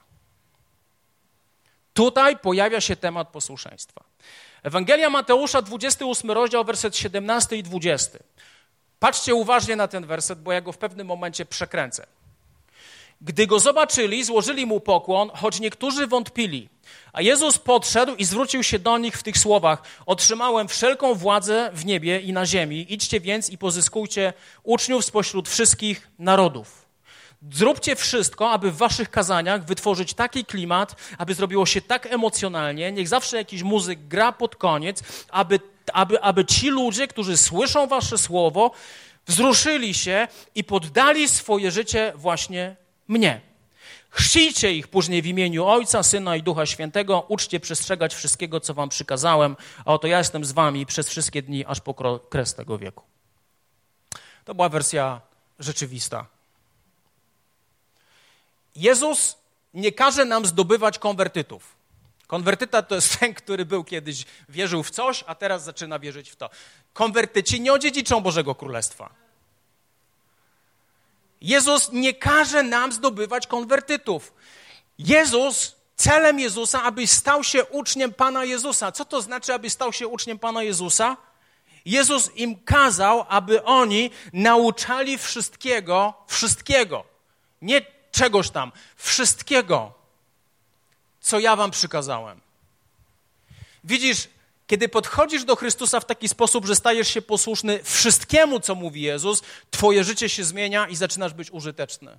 Tutaj pojawia się temat posłuszeństwa. Ewangelia Mateusza, 28 rozdział, werset 17 i 20. Patrzcie uważnie na ten werset, bo ja go w pewnym momencie przekręcę. Gdy go zobaczyli, złożyli mu pokłon, choć niektórzy wątpili. A Jezus podszedł i zwrócił się do nich w tych słowach: Otrzymałem wszelką władzę w niebie i na ziemi. Idźcie więc i pozyskujcie uczniów spośród wszystkich narodów. Zróbcie wszystko, aby w waszych kazaniach wytworzyć taki klimat, aby zrobiło się tak emocjonalnie, niech zawsze jakiś muzyk gra pod koniec, aby, aby, aby ci ludzie, którzy słyszą wasze słowo, wzruszyli się i poddali swoje życie właśnie mnie. Chrzcijcie ich później w imieniu Ojca, Syna i Ducha Świętego, uczcie przestrzegać wszystkiego, co wam przykazałem, a oto ja jestem z wami przez wszystkie dni, aż po kres tego wieku. To była wersja rzeczywista. Jezus nie każe nam zdobywać konwertytów. Konwertyta to jest ten, który był kiedyś, wierzył w coś, a teraz zaczyna wierzyć w to. Konwertyci nie odziedziczą Bożego Królestwa. Jezus nie każe nam zdobywać konwertytów. Jezus, celem Jezusa, abyś stał się uczniem Pana Jezusa. Co to znaczy, aby stał się uczniem Pana Jezusa? Jezus im kazał, aby oni nauczali wszystkiego, wszystkiego. Nie czegoś tam, wszystkiego, co ja wam przykazałem. Widzisz, kiedy podchodzisz do Chrystusa w taki sposób, że stajesz się posłuszny wszystkiemu, co mówi Jezus, twoje życie się zmienia i zaczynasz być użyteczny.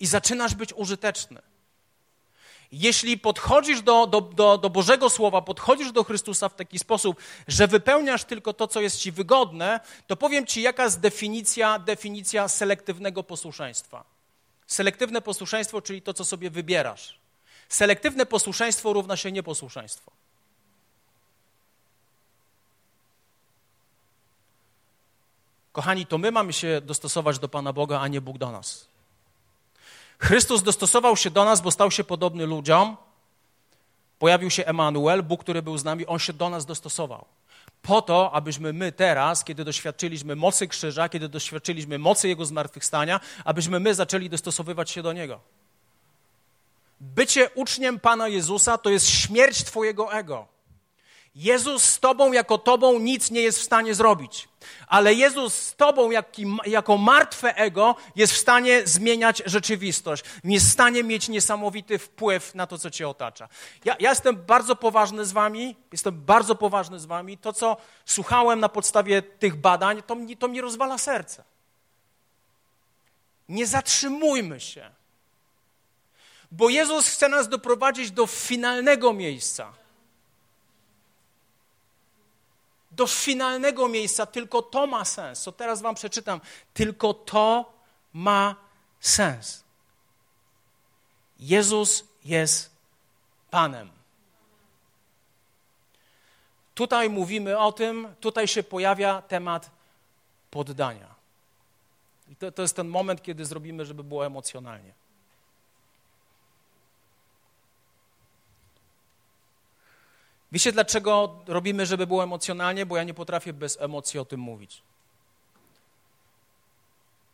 I zaczynasz być użyteczny. Jeśli podchodzisz do, do, do, do Bożego Słowa, podchodzisz do Chrystusa w taki sposób, że wypełniasz tylko to, co jest ci wygodne, to powiem ci, jaka jest definicja, definicja selektywnego posłuszeństwa. Selektywne posłuszeństwo, czyli to, co sobie wybierasz. Selektywne posłuszeństwo równa się nieposłuszeństwo. Kochani, to my mamy się dostosować do Pana Boga, a nie Bóg do nas. Chrystus dostosował się do nas, bo stał się podobny ludziom. Pojawił się Emanuel, Bóg, który był z nami, on się do nas dostosował. Po to, abyśmy my teraz, kiedy doświadczyliśmy mocy krzyża, kiedy doświadczyliśmy mocy Jego zmartwychwstania, abyśmy my zaczęli dostosowywać się do Niego. Bycie uczniem Pana Jezusa to jest śmierć Twojego ego. Jezus z Tobą jako Tobą nic nie jest w stanie zrobić, ale Jezus z Tobą jako martwe ego jest w stanie zmieniać rzeczywistość, jest w stanie mieć niesamowity wpływ na to, co Cię otacza. Ja, ja jestem bardzo poważny z Wami, jestem bardzo poważny z Wami. To, co słuchałem na podstawie tych badań, to, mnie, to mi rozwala serce. Nie zatrzymujmy się, bo Jezus chce nas doprowadzić do finalnego miejsca do finalnego miejsca. Tylko to ma sens. Co teraz Wam przeczytam, tylko to ma sens. Jezus jest Panem. Tutaj mówimy o tym, tutaj się pojawia temat poddania. I to, to jest ten moment, kiedy zrobimy, żeby było emocjonalnie. Wiecie, dlaczego robimy, żeby było emocjonalnie? Bo ja nie potrafię bez emocji o tym mówić.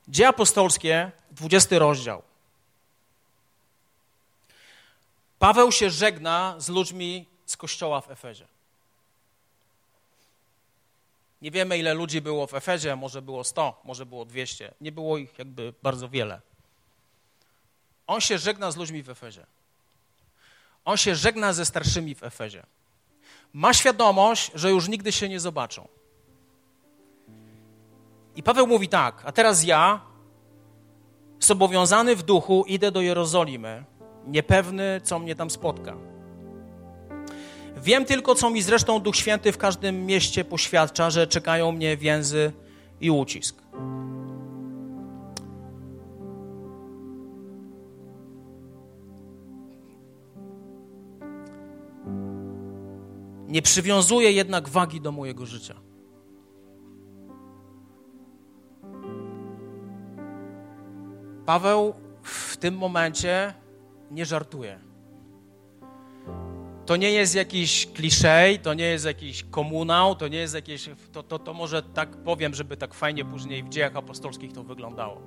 Dzieje apostolskie, 20 rozdział. Paweł się żegna z ludźmi z kościoła w Efezie. Nie wiemy, ile ludzi było w Efezie, może było 100, może było 200. Nie było ich jakby bardzo wiele. On się żegna z ludźmi w Efezie. On się żegna ze starszymi w Efezie ma świadomość, że już nigdy się nie zobaczą. I Paweł mówi tak, a teraz ja, zobowiązany w duchu, idę do Jerozolimy, niepewny, co mnie tam spotka. Wiem tylko, co mi zresztą Duch Święty w każdym mieście poświadcza, że czekają mnie więzy i ucisk. Nie przywiązuję jednak wagi do mojego życia. Paweł w tym momencie nie żartuje. To nie jest jakiś kliszej, to nie jest jakiś komunał, to nie jest jakieś. To, to, to może tak powiem, żeby tak fajnie później w dziejach apostolskich to wyglądało.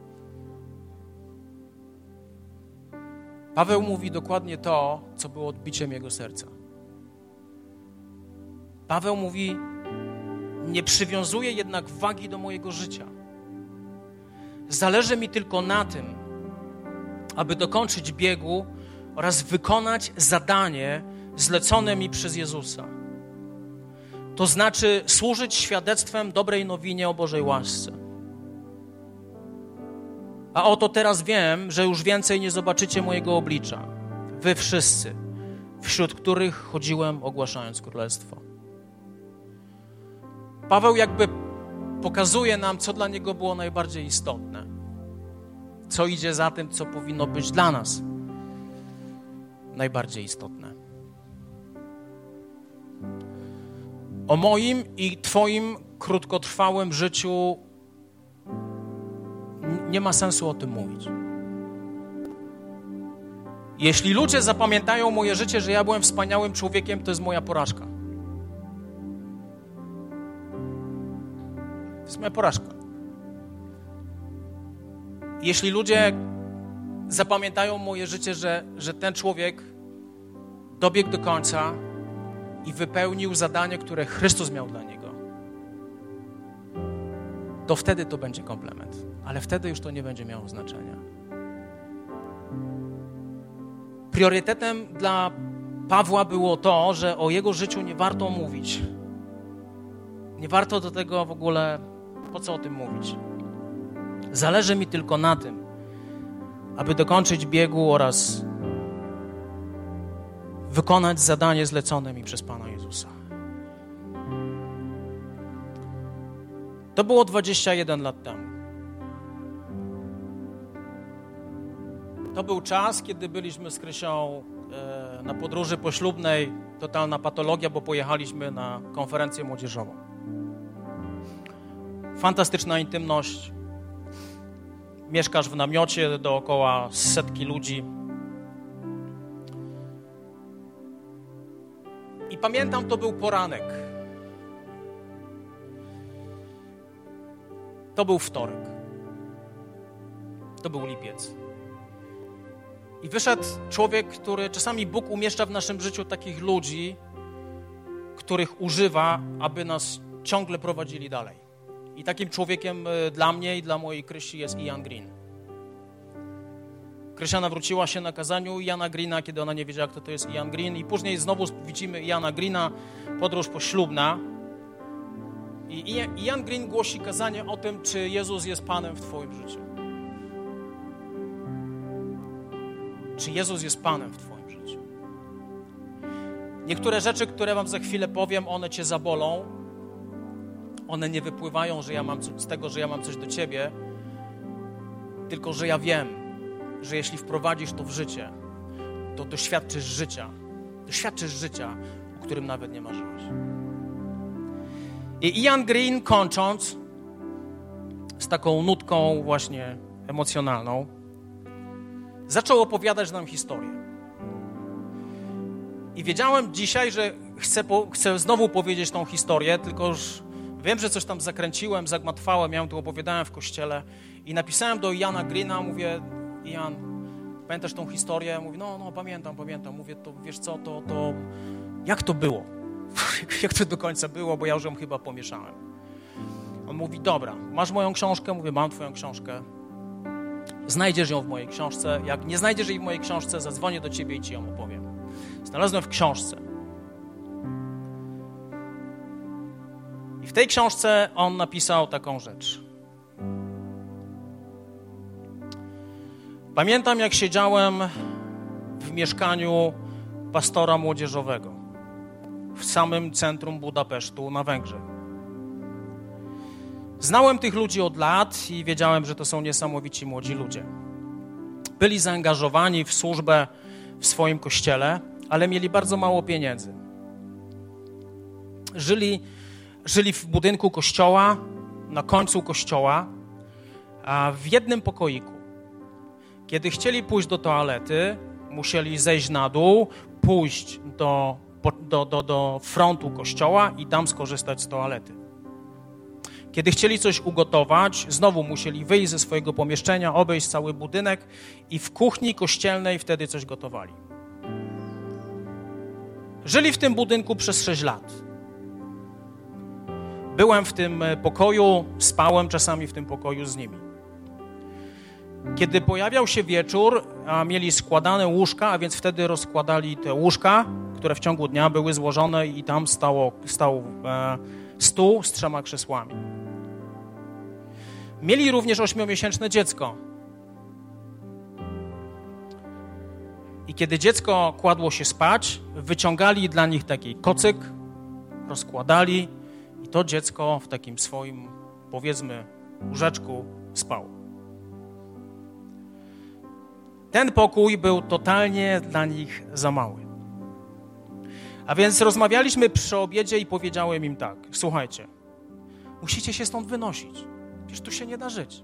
Paweł mówi dokładnie to, co było odbiciem jego serca. Paweł mówi: Nie przywiązuję jednak wagi do mojego życia. Zależy mi tylko na tym, aby dokończyć biegu oraz wykonać zadanie zlecone mi przez Jezusa. To znaczy służyć świadectwem dobrej nowinie o Bożej łasce. A oto teraz wiem, że już więcej nie zobaczycie mojego oblicza. Wy wszyscy, wśród których chodziłem ogłaszając królestwo. Paweł jakby pokazuje nam, co dla niego było najbardziej istotne. Co idzie za tym, co powinno być dla nas najbardziej istotne. O moim i Twoim krótkotrwałym życiu nie ma sensu o tym mówić. Jeśli ludzie zapamiętają moje życie, że ja byłem wspaniałym człowiekiem, to jest moja porażka. Jest moja porażka. Jeśli ludzie zapamiętają moje życie, że, że ten człowiek dobiegł do końca i wypełnił zadanie, które Chrystus miał dla niego, to wtedy to będzie komplement. Ale wtedy już to nie będzie miało znaczenia. Priorytetem dla Pawła było to, że o jego życiu nie warto mówić. Nie warto do tego w ogóle po co o tym mówić? Zależy mi tylko na tym, aby dokończyć biegu oraz wykonać zadanie zlecone mi przez Pana Jezusa. To było 21 lat temu. To był czas, kiedy byliśmy z Krysią e, na podróży poślubnej, totalna patologia, bo pojechaliśmy na konferencję młodzieżową. Fantastyczna intymność. Mieszkasz w namiocie dookoła setki ludzi. I pamiętam, to był poranek. To był wtorek. To był lipiec. I wyszedł człowiek, który czasami Bóg umieszcza w naszym życiu takich ludzi, których używa, aby nas ciągle prowadzili dalej. I takim człowiekiem e, dla mnie i dla mojej Krysi jest Ian Green. Krysia nawróciła się na kazaniu Iana Greena, kiedy ona nie wiedziała, kto to jest Ian Green. I później znowu widzimy Iana Greena, podróż poślubna. I Ian Green głosi kazanie o tym, czy Jezus jest Panem w Twoim życiu. Czy Jezus jest Panem w Twoim życiu? Niektóre rzeczy, które Wam za chwilę powiem, one Cię zabolą. One nie wypływają że ja mam, z tego, że ja mam coś do Ciebie, tylko że ja wiem, że jeśli wprowadzisz to w życie, to doświadczysz życia. Doświadczysz życia, o którym nawet nie marzyłeś. I Ian Green kończąc z taką nutką właśnie emocjonalną, zaczął opowiadać nam historię. I wiedziałem dzisiaj, że chcę, po, chcę znowu powiedzieć tą historię, tylko już wiem, że coś tam zakręciłem, zagmatwałem, ja ją tu opowiadałem w kościele i napisałem do Jana Greena, mówię, Jan, pamiętasz tą historię? Mówi, no, no, pamiętam, pamiętam. Mówię, to wiesz co, to, to jak to było? jak to do końca było, bo ja już ją chyba pomieszałem. On mówi, dobra, masz moją książkę? Mówię, mam twoją książkę. Znajdziesz ją w mojej książce. Jak nie znajdziesz jej w mojej książce, zadzwonię do ciebie i ci ją opowiem. Znalazłem w książce. W tej książce on napisał taką rzecz. Pamiętam, jak siedziałem w mieszkaniu pastora młodzieżowego w samym centrum Budapesztu na Węgrzech. Znałem tych ludzi od lat i wiedziałem, że to są niesamowici młodzi ludzie. Byli zaangażowani w służbę w swoim kościele, ale mieli bardzo mało pieniędzy. Żyli, żyli w budynku kościoła, na końcu kościoła, w jednym pokoiku. Kiedy chcieli pójść do toalety, musieli zejść na dół, pójść do, do, do, do frontu kościoła i tam skorzystać z toalety. Kiedy chcieli coś ugotować, znowu musieli wyjść ze swojego pomieszczenia, obejść cały budynek i w kuchni kościelnej wtedy coś gotowali. Żyli w tym budynku przez 6 lat. Byłem w tym pokoju, spałem czasami w tym pokoju z nimi. Kiedy pojawiał się wieczór, a mieli składane łóżka, a więc wtedy rozkładali te łóżka, które w ciągu dnia były złożone i tam stało, stał e, stół z trzema krzesłami. Mieli również ośmiomiesięczne dziecko. I kiedy dziecko kładło się spać, wyciągali dla nich taki kocyk, rozkładali i to dziecko w takim swoim, powiedzmy, łóżeczku spało. Ten pokój był totalnie dla nich za mały. A więc rozmawialiśmy przy obiedzie i powiedziałem im tak: Słuchajcie, musicie się stąd wynosić. Przecież tu się nie da żyć.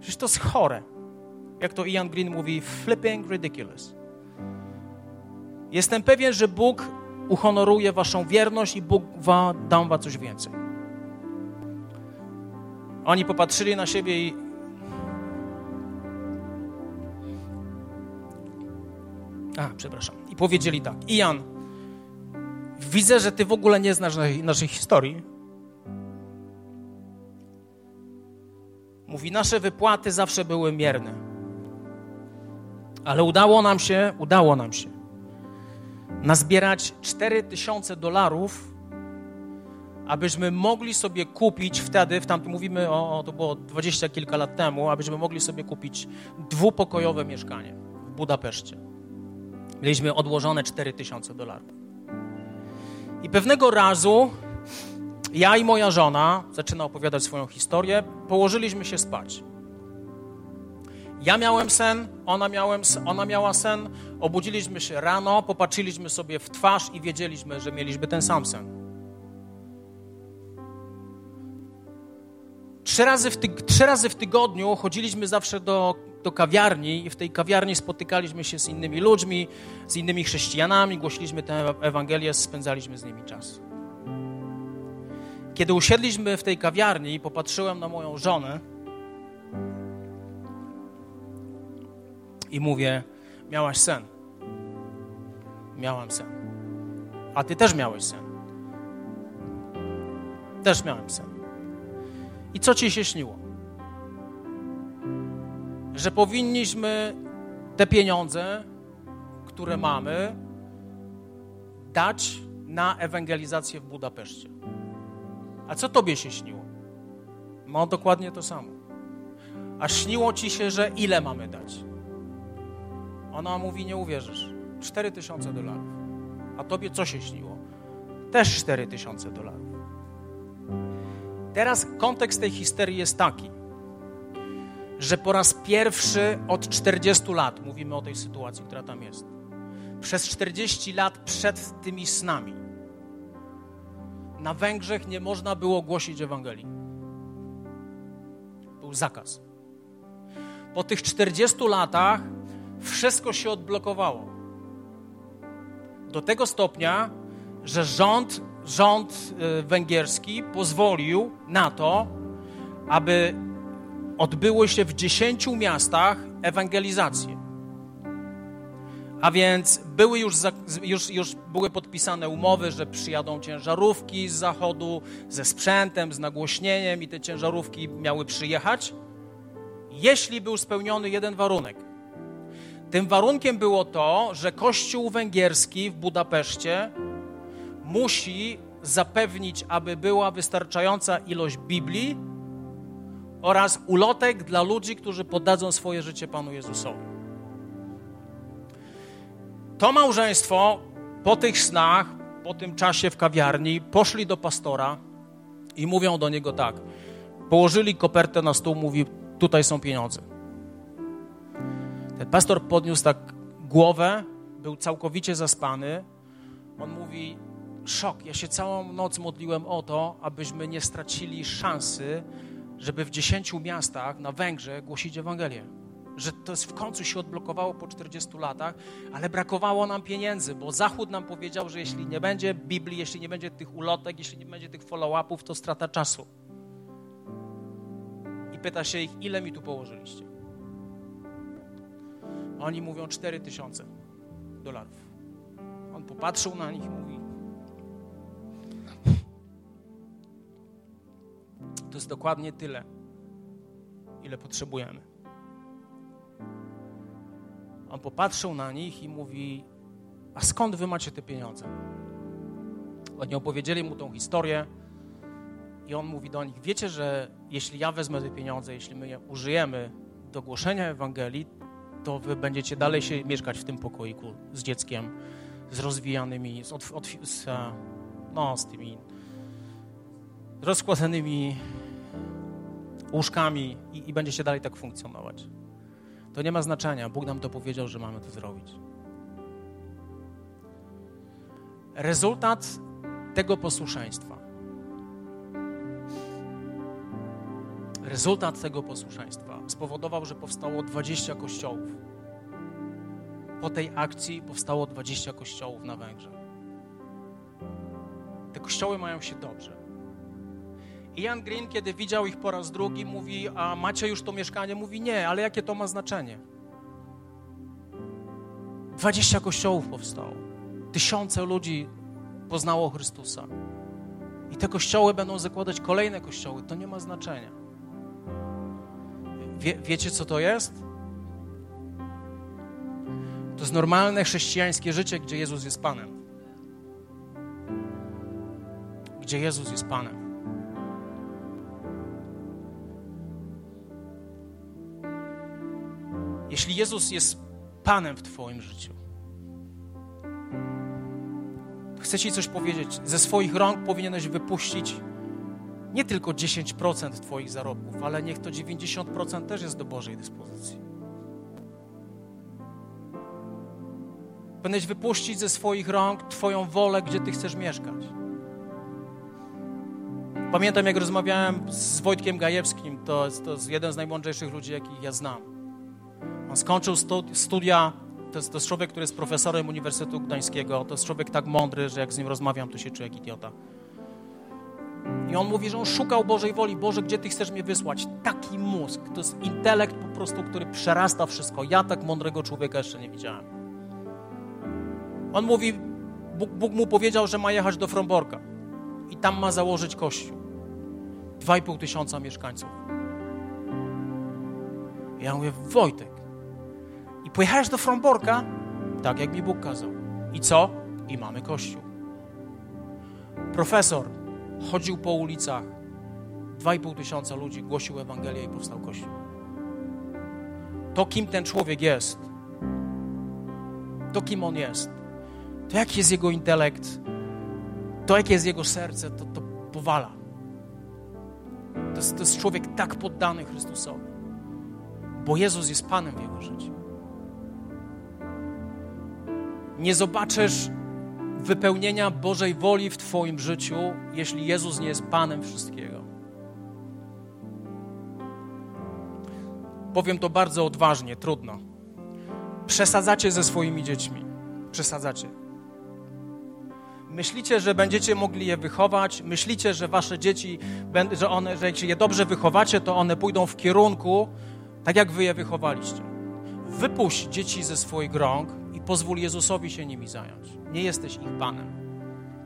Przecież to jest chore. Jak to Ian Green mówi, flipping ridiculous. Jestem pewien, że Bóg uhonoruje waszą wierność i Bóg wa, dam wam coś więcej. Oni popatrzyli na siebie i A, przepraszam. I powiedzieli tak. Ian, widzę, że ty w ogóle nie znasz naszej, naszej historii. Mówi, nasze wypłaty zawsze były mierne. Ale udało nam się, udało nam się nazbierać 4000 dolarów, abyśmy mogli sobie kupić wtedy, w tamtym mówimy o, to było dwadzieścia kilka lat temu, abyśmy mogli sobie kupić dwupokojowe mieszkanie w Budapeszcie Mieliśmy odłożone 4000 dolarów. I pewnego razu ja i moja żona, zaczyna opowiadać swoją historię, położyliśmy się spać. Ja miałem sen, ona, miałem, ona miała sen, obudziliśmy się rano, popatrzyliśmy sobie w twarz i wiedzieliśmy, że mieliśmy ten sam sen. Trzy razy w, trzy razy w tygodniu chodziliśmy zawsze do, do kawiarni i w tej kawiarni spotykaliśmy się z innymi ludźmi, z innymi chrześcijanami, głosiliśmy tę Ewangelię, spędzaliśmy z nimi czas. Kiedy usiedliśmy w tej kawiarni, popatrzyłem na moją żonę i mówię: Miałaś sen. Miałam sen. A ty też miałeś sen. Też miałem sen. I co ci się śniło? Że powinniśmy te pieniądze, które mamy, dać na ewangelizację w Budapeszcie. A co tobie się śniło? No, dokładnie to samo. A śniło ci się, że ile mamy dać? Ona mówi, nie uwierzysz. 4 tysiące dolarów. A tobie co się śniło? Też 4 tysiące dolarów. Teraz kontekst tej historii jest taki, że po raz pierwszy od 40 lat mówimy o tej sytuacji, która tam jest. Przez 40 lat przed tymi snami na Węgrzech nie można było głosić Ewangelii. Był zakaz. Po tych 40 latach wszystko się odblokowało. Do tego stopnia, że rząd, rząd y, węgierski pozwolił na to, aby odbyło się w 10 miastach ewangelizacje. A więc były już, już, już były podpisane umowy, że przyjadą ciężarówki z zachodu ze sprzętem, z nagłośnieniem i te ciężarówki miały przyjechać, jeśli był spełniony jeden warunek. Tym warunkiem było to, że Kościół węgierski w Budapeszcie musi zapewnić, aby była wystarczająca ilość Biblii oraz ulotek dla ludzi, którzy poddadzą swoje życie Panu Jezusowi. To małżeństwo po tych snach, po tym czasie w kawiarni, poszli do pastora i mówią do niego tak. Położyli kopertę na stół, mówi: Tutaj są pieniądze. Pastor podniósł tak głowę, był całkowicie zaspany. On mówi: Szok, ja się całą noc modliłem o to, abyśmy nie stracili szansy, żeby w dziesięciu miastach na Węgrzech głosić Ewangelię że to w końcu się odblokowało po 40 latach, ale brakowało nam pieniędzy, bo Zachód nam powiedział, że jeśli nie będzie Biblii, jeśli nie będzie tych ulotek, jeśli nie będzie tych follow-upów, to strata czasu. I pyta się ich, ile mi tu położyliście? Oni mówią 4 tysiące dolarów. On popatrzył na nich i mówi, to jest dokładnie tyle, ile potrzebujemy. On popatrzył na nich i mówi: A skąd wy macie te pieniądze? Oni opowiedzieli mu tą historię i on mówi do nich: Wiecie, że jeśli ja wezmę te pieniądze, jeśli my je użyjemy do głoszenia Ewangelii, to wy będziecie dalej się mieszkać w tym pokoiku z dzieckiem, z rozwijanymi, z, od, od, z, no, z tymi rozkładanymi łóżkami i, i będziecie dalej tak funkcjonować. To nie ma znaczenia. Bóg nam to powiedział, że mamy to zrobić. Rezultat tego posłuszeństwa. Rezultat tego posłuszeństwa spowodował, że powstało 20 kościołów. Po tej akcji powstało 20 kościołów na Węgrzech. Te kościoły mają się dobrze. Ian Green, kiedy widział ich po raz drugi, mówi, a macie już to mieszkanie? Mówi, nie, ale jakie to ma znaczenie? 20 kościołów powstało. Tysiące ludzi poznało Chrystusa. I te kościoły będą zakładać kolejne kościoły. To nie ma znaczenia. Wie, wiecie, co to jest? To jest normalne chrześcijańskie życie, gdzie Jezus jest Panem. Gdzie Jezus jest Panem. Jeśli Jezus jest Panem w Twoim życiu, chcę Ci coś powiedzieć. Ze swoich rąk powinieneś wypuścić nie tylko 10% Twoich zarobków, ale niech to 90% też jest do Bożej dyspozycji. Powinieneś wypuścić ze swoich rąk Twoją wolę, gdzie Ty chcesz mieszkać. Pamiętam, jak rozmawiałem z Wojtkiem Gajewskim, to to jest jeden z najmądrzejszych ludzi, jakich ja znam. On skończył studia, to jest, to jest człowiek, który jest profesorem Uniwersytetu Gdańskiego, to jest człowiek tak mądry, że jak z nim rozmawiam, to się czuję jak idiota. I on mówi, że on szukał Bożej woli. Boże, gdzie Ty chcesz mnie wysłać? Taki mózg, to jest intelekt po prostu, który przerasta wszystko. Ja tak mądrego człowieka jeszcze nie widziałem. On mówi, Bóg, Bóg mu powiedział, że ma jechać do Fromborka i tam ma założyć kościół. 2,5 tysiąca mieszkańców. Ja mówię, Wojtek, i pojechałeś do Fromborka? Tak, jak mi Bóg kazał. I co? I mamy kościół. Profesor chodził po ulicach, 2,5 tysiąca ludzi głosił Ewangelię i powstał kościół. To, kim ten człowiek jest, to, kim on jest, to jaki jest jego intelekt, to, jakie jest jego serce, to, to powala. To jest, to jest człowiek tak poddany Chrystusowi, bo Jezus jest Panem w jego życiu. Nie zobaczysz wypełnienia Bożej woli w Twoim życiu, jeśli Jezus nie jest Panem wszystkiego. Powiem to bardzo odważnie, trudno. Przesadzacie ze swoimi dziećmi. Przesadzacie. Myślicie, że będziecie mogli je wychować, myślicie, że wasze dzieci, że one, że jeśli je dobrze wychowacie, to one pójdą w kierunku, tak jak wy je wychowaliście. Wypuść dzieci ze swoich rąk pozwól Jezusowi się nimi zająć. Nie jesteś ich Panem.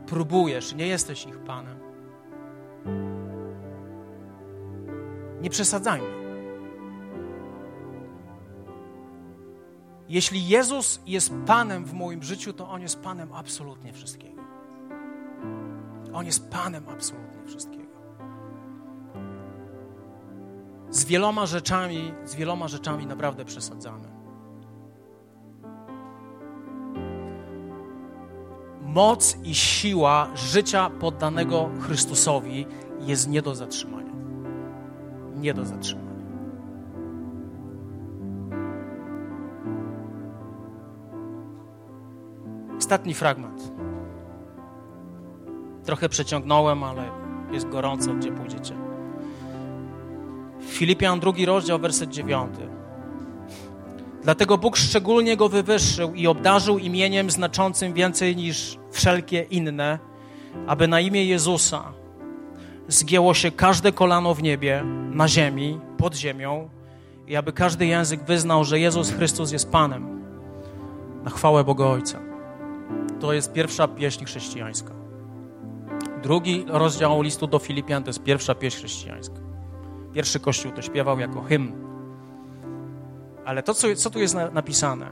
Próbujesz, nie jesteś ich Panem. Nie przesadzajmy. Jeśli Jezus jest Panem w moim życiu, to On jest Panem absolutnie wszystkiego. On jest Panem absolutnie wszystkiego. Z wieloma rzeczami, z wieloma rzeczami naprawdę przesadzamy. Moc i siła życia poddanego Chrystusowi jest nie do zatrzymania. Nie do zatrzymania. Ostatni fragment. Trochę przeciągnąłem, ale jest gorąco, gdzie pójdziecie. Filipian, drugi rozdział, werset dziewiąty. Dlatego Bóg szczególnie go wywyższył i obdarzył imieniem znaczącym więcej niż wszelkie inne, aby na imię Jezusa zgięło się każde kolano w niebie, na ziemi, pod ziemią i aby każdy język wyznał, że Jezus Chrystus jest Panem. Na chwałę Boga Ojca. To jest pierwsza pieśń chrześcijańska. Drugi rozdział listu do Filipian to jest pierwsza pieśń chrześcijańska. Pierwszy kościół to śpiewał jako hymn. Ale to, co, co tu jest na, napisane?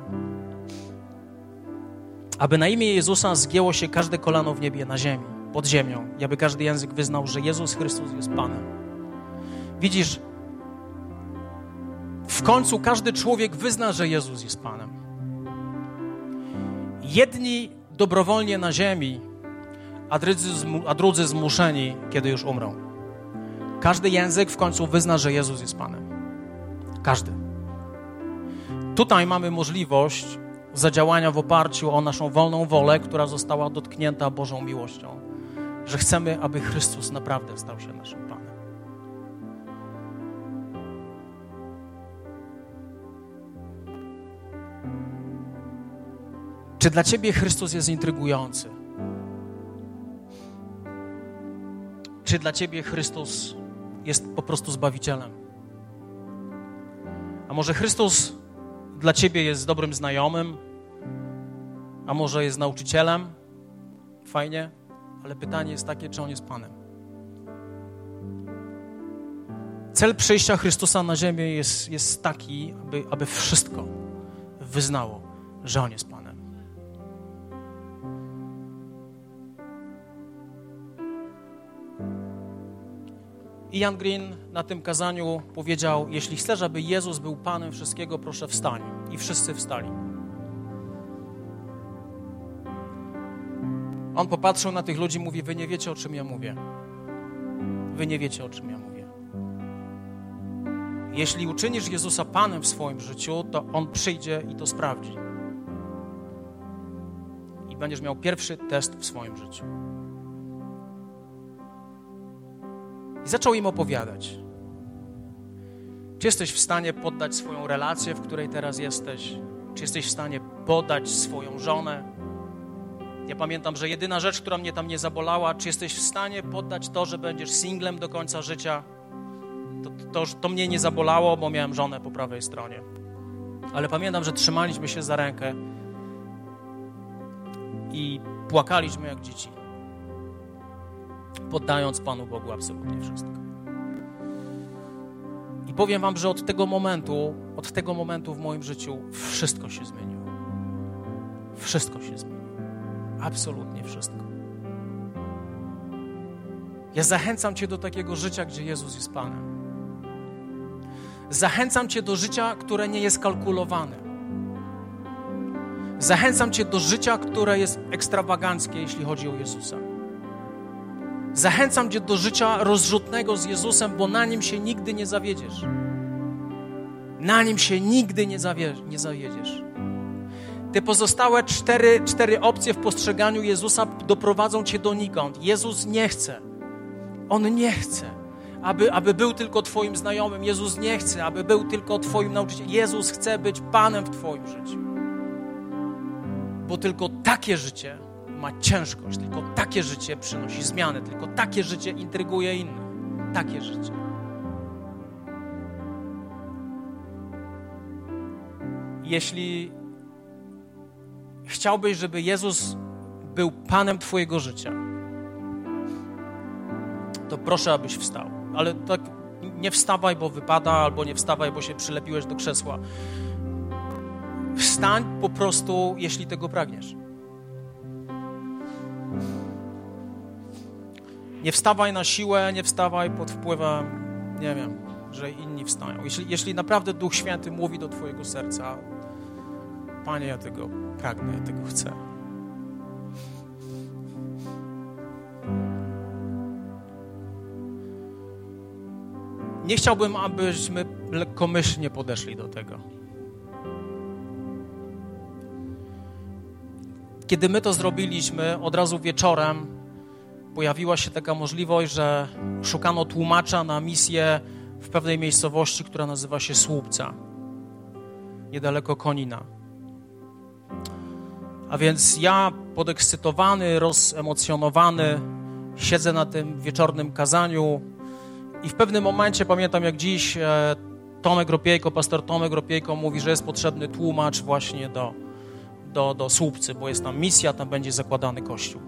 Aby na imię Jezusa zgięło się każde kolano w niebie, na ziemi, pod ziemią, i aby każdy język wyznał, że Jezus Chrystus jest Panem. Widzisz, w końcu każdy człowiek wyzna, że Jezus jest Panem. Jedni dobrowolnie na ziemi, a drudzy, a drudzy zmuszeni, kiedy już umrą. Każdy język w końcu wyzna, że Jezus jest Panem. Każdy. Tutaj mamy możliwość zadziałania w oparciu o naszą wolną wolę, która została dotknięta Bożą miłością, że chcemy, aby Chrystus naprawdę stał się naszym Panem. Czy dla Ciebie Chrystus jest intrygujący? Czy dla Ciebie Chrystus jest po prostu Zbawicielem? A może Chrystus dla Ciebie jest dobrym znajomym? A może jest nauczycielem? Fajnie, ale pytanie jest takie, czy On jest Panem? Cel przyjścia Chrystusa na ziemię jest, jest taki, aby, aby wszystko wyznało, że On jest Panem. Ian Green na tym kazaniu powiedział: Jeśli chcesz, aby Jezus był Panem wszystkiego, proszę wstań. I wszyscy wstali. On popatrzył na tych ludzi i mówi: Wy nie wiecie, o czym ja mówię. Wy nie wiecie, o czym ja mówię. Jeśli uczynisz Jezusa Panem w swoim życiu, to On przyjdzie i to sprawdzi. I będziesz miał pierwszy test w swoim życiu. I zaczął im opowiadać. Czy jesteś w stanie poddać swoją relację, w której teraz jesteś? Czy jesteś w stanie poddać swoją żonę? Ja pamiętam, że jedyna rzecz, która mnie tam nie zabolała, czy jesteś w stanie poddać to, że będziesz singlem do końca życia? To, to, to mnie nie zabolało, bo miałem żonę po prawej stronie. Ale pamiętam, że trzymaliśmy się za rękę i płakaliśmy jak dzieci, poddając Panu Bogu absolutnie wszystko. I powiem Wam, że od tego momentu, od tego momentu w moim życiu wszystko się zmieniło. Wszystko się zmieniło. Absolutnie wszystko. Ja zachęcam Cię do takiego życia, gdzie Jezus jest Panem. Zachęcam Cię do życia, które nie jest kalkulowane. Zachęcam Cię do życia, które jest ekstrawaganckie, jeśli chodzi o Jezusa. Zachęcam Cię do życia rozrzutnego z Jezusem, bo na nim się nigdy nie zawiedziesz. Na nim się nigdy nie, zawie, nie zawiedziesz. Te pozostałe cztery, cztery opcje w postrzeganiu Jezusa doprowadzą Cię donikąd. Jezus nie chce. On nie chce, aby, aby był tylko Twoim znajomym. Jezus nie chce, aby był tylko Twoim nauczycielem. Jezus chce być Panem w Twoim życiu. Bo tylko takie życie ma ciężkość, tylko takie życie przynosi zmiany, tylko takie życie intryguje innych. Takie życie. Jeśli chciałbyś, żeby Jezus był Panem Twojego życia, to proszę, abyś wstał. Ale tak nie wstawaj, bo wypada, albo nie wstawaj, bo się przylepiłeś do krzesła. Wstań po prostu, jeśli tego pragniesz. Nie wstawaj na siłę, nie wstawaj pod wpływem, nie wiem, że inni wstają. Jeśli, jeśli naprawdę Duch Święty mówi do Twojego serca, Panie, ja tego pragnę, ja tego chcę. Nie chciałbym, abyśmy lekkomyślnie podeszli do tego. Kiedy my to zrobiliśmy, od razu wieczorem pojawiła się taka możliwość, że szukano tłumacza na misję w pewnej miejscowości, która nazywa się Słupca, niedaleko Konina. A więc ja podekscytowany, rozemocjonowany, siedzę na tym wieczornym kazaniu i w pewnym momencie, pamiętam jak dziś, e, Tomek Ropiejko, pastor Tomek Ropiejko mówi, że jest potrzebny tłumacz właśnie do, do, do Słupcy, bo jest tam misja, tam będzie zakładany kościół.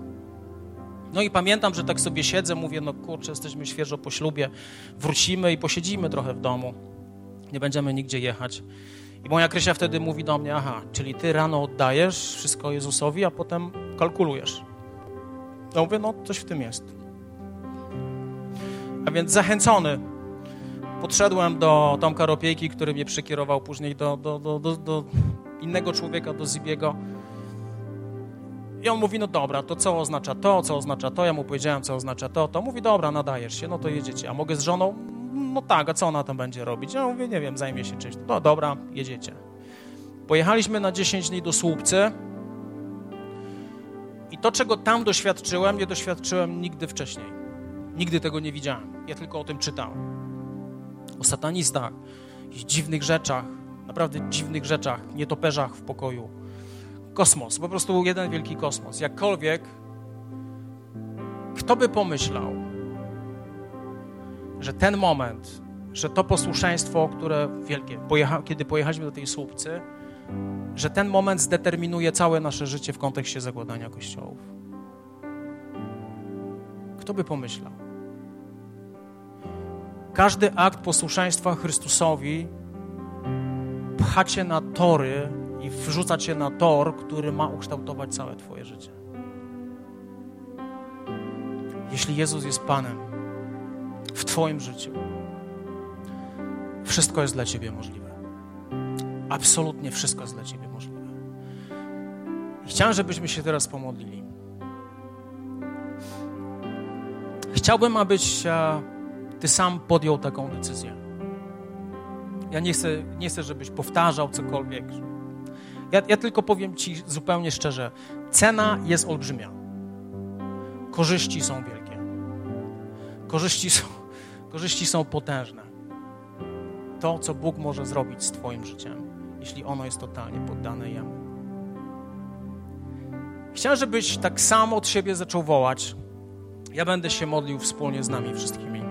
No i pamiętam, że tak sobie siedzę, mówię, no kurczę, jesteśmy świeżo po ślubie, wrócimy i posiedzimy trochę w domu. Nie będziemy nigdzie jechać. I moja Krysia wtedy mówi do mnie, aha, czyli ty rano oddajesz wszystko Jezusowi, a potem kalkulujesz. Ja mówię, no coś w tym jest. A więc zachęcony podszedłem do Tomka Ropiejki, który mnie przekierował później do, do, do, do, do innego człowieka, do Zibiego. I on mówi, no dobra, to co oznacza to, co oznacza to? Ja mu powiedziałem, co oznacza to. To mówi, dobra, nadajesz się, no to jedziecie. A mogę z żoną? No tak, a co ona tam będzie robić? Ja mówię, nie wiem, zajmie się czymś. No dobra, jedziecie. Pojechaliśmy na 10 dni do Słupcy i to, czego tam doświadczyłem, nie doświadczyłem nigdy wcześniej. Nigdy tego nie widziałem. Ja tylko o tym czytałem. O satanistach, dziwnych rzeczach, naprawdę dziwnych rzeczach, nietoperzach w pokoju. Kosmos, po prostu jeden wielki kosmos. Jakkolwiek, kto by pomyślał, że ten moment, że to posłuszeństwo, które wielkie, pojecha, kiedy pojechaliśmy do tej słupcy, że ten moment zdeterminuje całe nasze życie w kontekście zakładania kościołów. Kto by pomyślał? Każdy akt posłuszeństwa Chrystusowi pcha cię na tory i wrzuca cię na tor, który ma ukształtować całe Twoje życie. Jeśli Jezus jest Panem w Twoim życiu, wszystko jest dla Ciebie możliwe. Absolutnie wszystko jest dla Ciebie możliwe. I chciałem, żebyśmy się teraz pomodlili. Chciałbym, abyś ty sam podjął taką decyzję. Ja nie chcę, nie chcę żebyś powtarzał cokolwiek. Ja, ja tylko powiem ci zupełnie szczerze: cena jest olbrzymia. Korzyści są wielkie. Korzyści są, korzyści są potężne. To, co Bóg może zrobić z Twoim życiem, jeśli ono jest totalnie poddane Jemu. Chciałem, żebyś tak samo od siebie zaczął wołać. Ja będę się modlił wspólnie z nami wszystkimi,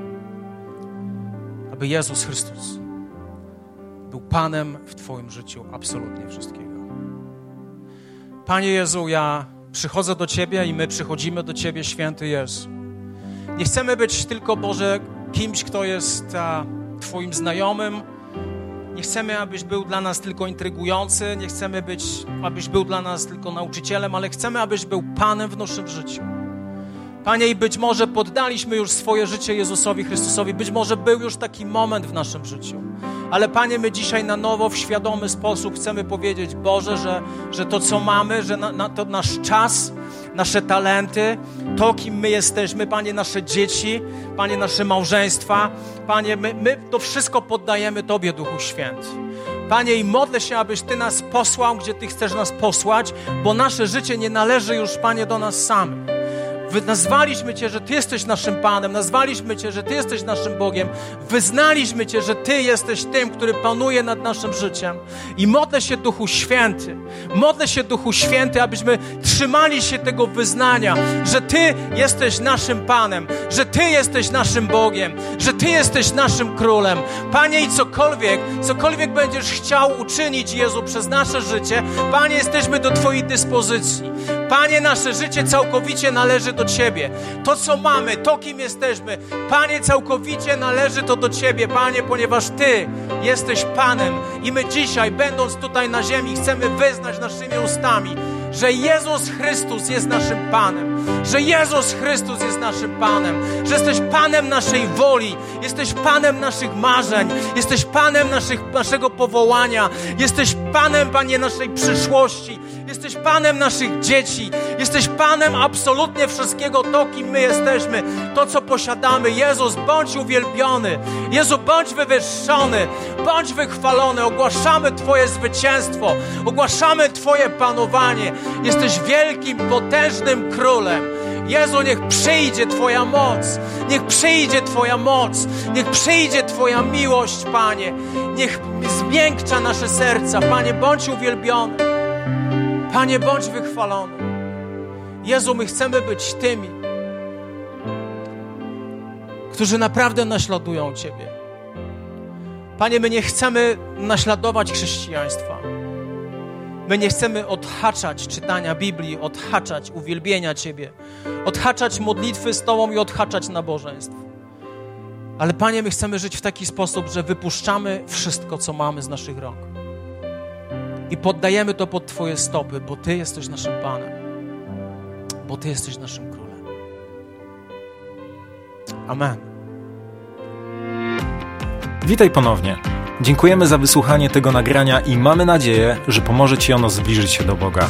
aby Jezus Chrystus był Panem w Twoim życiu absolutnie wszystkiego. Panie Jezu, ja przychodzę do Ciebie i my przychodzimy do Ciebie, święty Jezu. Nie chcemy być tylko, Boże, kimś, kto jest a, Twoim znajomym. Nie chcemy, abyś był dla nas tylko intrygujący, nie chcemy być, abyś był dla nas tylko nauczycielem, ale chcemy, abyś był Panem w naszym życiu. Panie, i być może poddaliśmy już swoje życie Jezusowi Chrystusowi, być może był już taki moment w naszym życiu. Ale Panie, my dzisiaj na nowo, w świadomy sposób chcemy powiedzieć, Boże, że, że to, co mamy, że na, na to nasz czas, nasze talenty, to, kim my jesteśmy, Panie, nasze dzieci, Panie, nasze małżeństwa, Panie, my, my to wszystko poddajemy Tobie, Duchu Święty. Panie, i modlę się, abyś Ty nas posłał, gdzie Ty chcesz nas posłać, bo nasze życie nie należy już, Panie, do nas samych. Nazwaliśmy Cię, że Ty jesteś naszym Panem, nazwaliśmy Cię, że Ty jesteś naszym Bogiem, wyznaliśmy Cię, że Ty jesteś tym, który panuje nad naszym życiem. I modlę się Duchu Święty, modlę się Duchu Święty, abyśmy trzymali się tego wyznania, że Ty jesteś naszym Panem, że Ty jesteś naszym Bogiem, że Ty jesteś naszym Królem. Panie, i cokolwiek, cokolwiek będziesz chciał uczynić, Jezu, przez nasze życie, Panie, jesteśmy do Twojej dyspozycji. Panie, nasze życie całkowicie należy do Ciebie. To, co mamy, to, kim jesteśmy, Panie, całkowicie należy to do Ciebie, Panie, ponieważ Ty jesteś Panem. I my dzisiaj, będąc tutaj na ziemi, chcemy wyznać naszymi ustami, że Jezus Chrystus jest naszym Panem, że Jezus Chrystus jest naszym Panem, że jesteś Panem naszej woli, jesteś Panem naszych marzeń, jesteś Panem naszych, naszego powołania, jesteś Panem, Panie, naszej przyszłości, jesteś Panem naszych dzieci, jesteś Panem absolutnie wszystkiego, to kim my jesteśmy, to co posiadamy. Jezus, bądź uwielbiony, Jezu, bądź wywyższony, bądź wychwalony, ogłaszamy Twoje zwycięstwo, ogłaszamy Twoje panowanie. Jesteś wielkim, potężnym królem. Jezu, niech przyjdzie Twoja moc, niech przyjdzie Twoja moc, niech przyjdzie Twoja miłość, Panie. Niech zmiękcza nasze serca, Panie, bądź uwielbiony. Panie, bądź wychwalony. Jezu, my chcemy być tymi, którzy naprawdę naśladują Ciebie. Panie, my nie chcemy naśladować chrześcijaństwa. My nie chcemy odhaczać czytania Biblii, odhaczać uwielbienia Ciebie, odhaczać modlitwy z Tobą i odhaczać nabożeństw. Ale Panie, my chcemy żyć w taki sposób, że wypuszczamy wszystko, co mamy z naszych rąk. I poddajemy to pod Twoje stopy, bo Ty jesteś naszym Panem, bo Ty jesteś naszym Królem. Amen. Witaj ponownie. Dziękujemy za wysłuchanie tego nagrania i mamy nadzieję, że pomoże Ci ono zbliżyć się do Boga.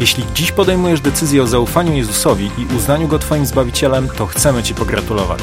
Jeśli dziś podejmujesz decyzję o zaufaniu Jezusowi i uznaniu Go Twoim Zbawicielem, to chcemy Ci pogratulować.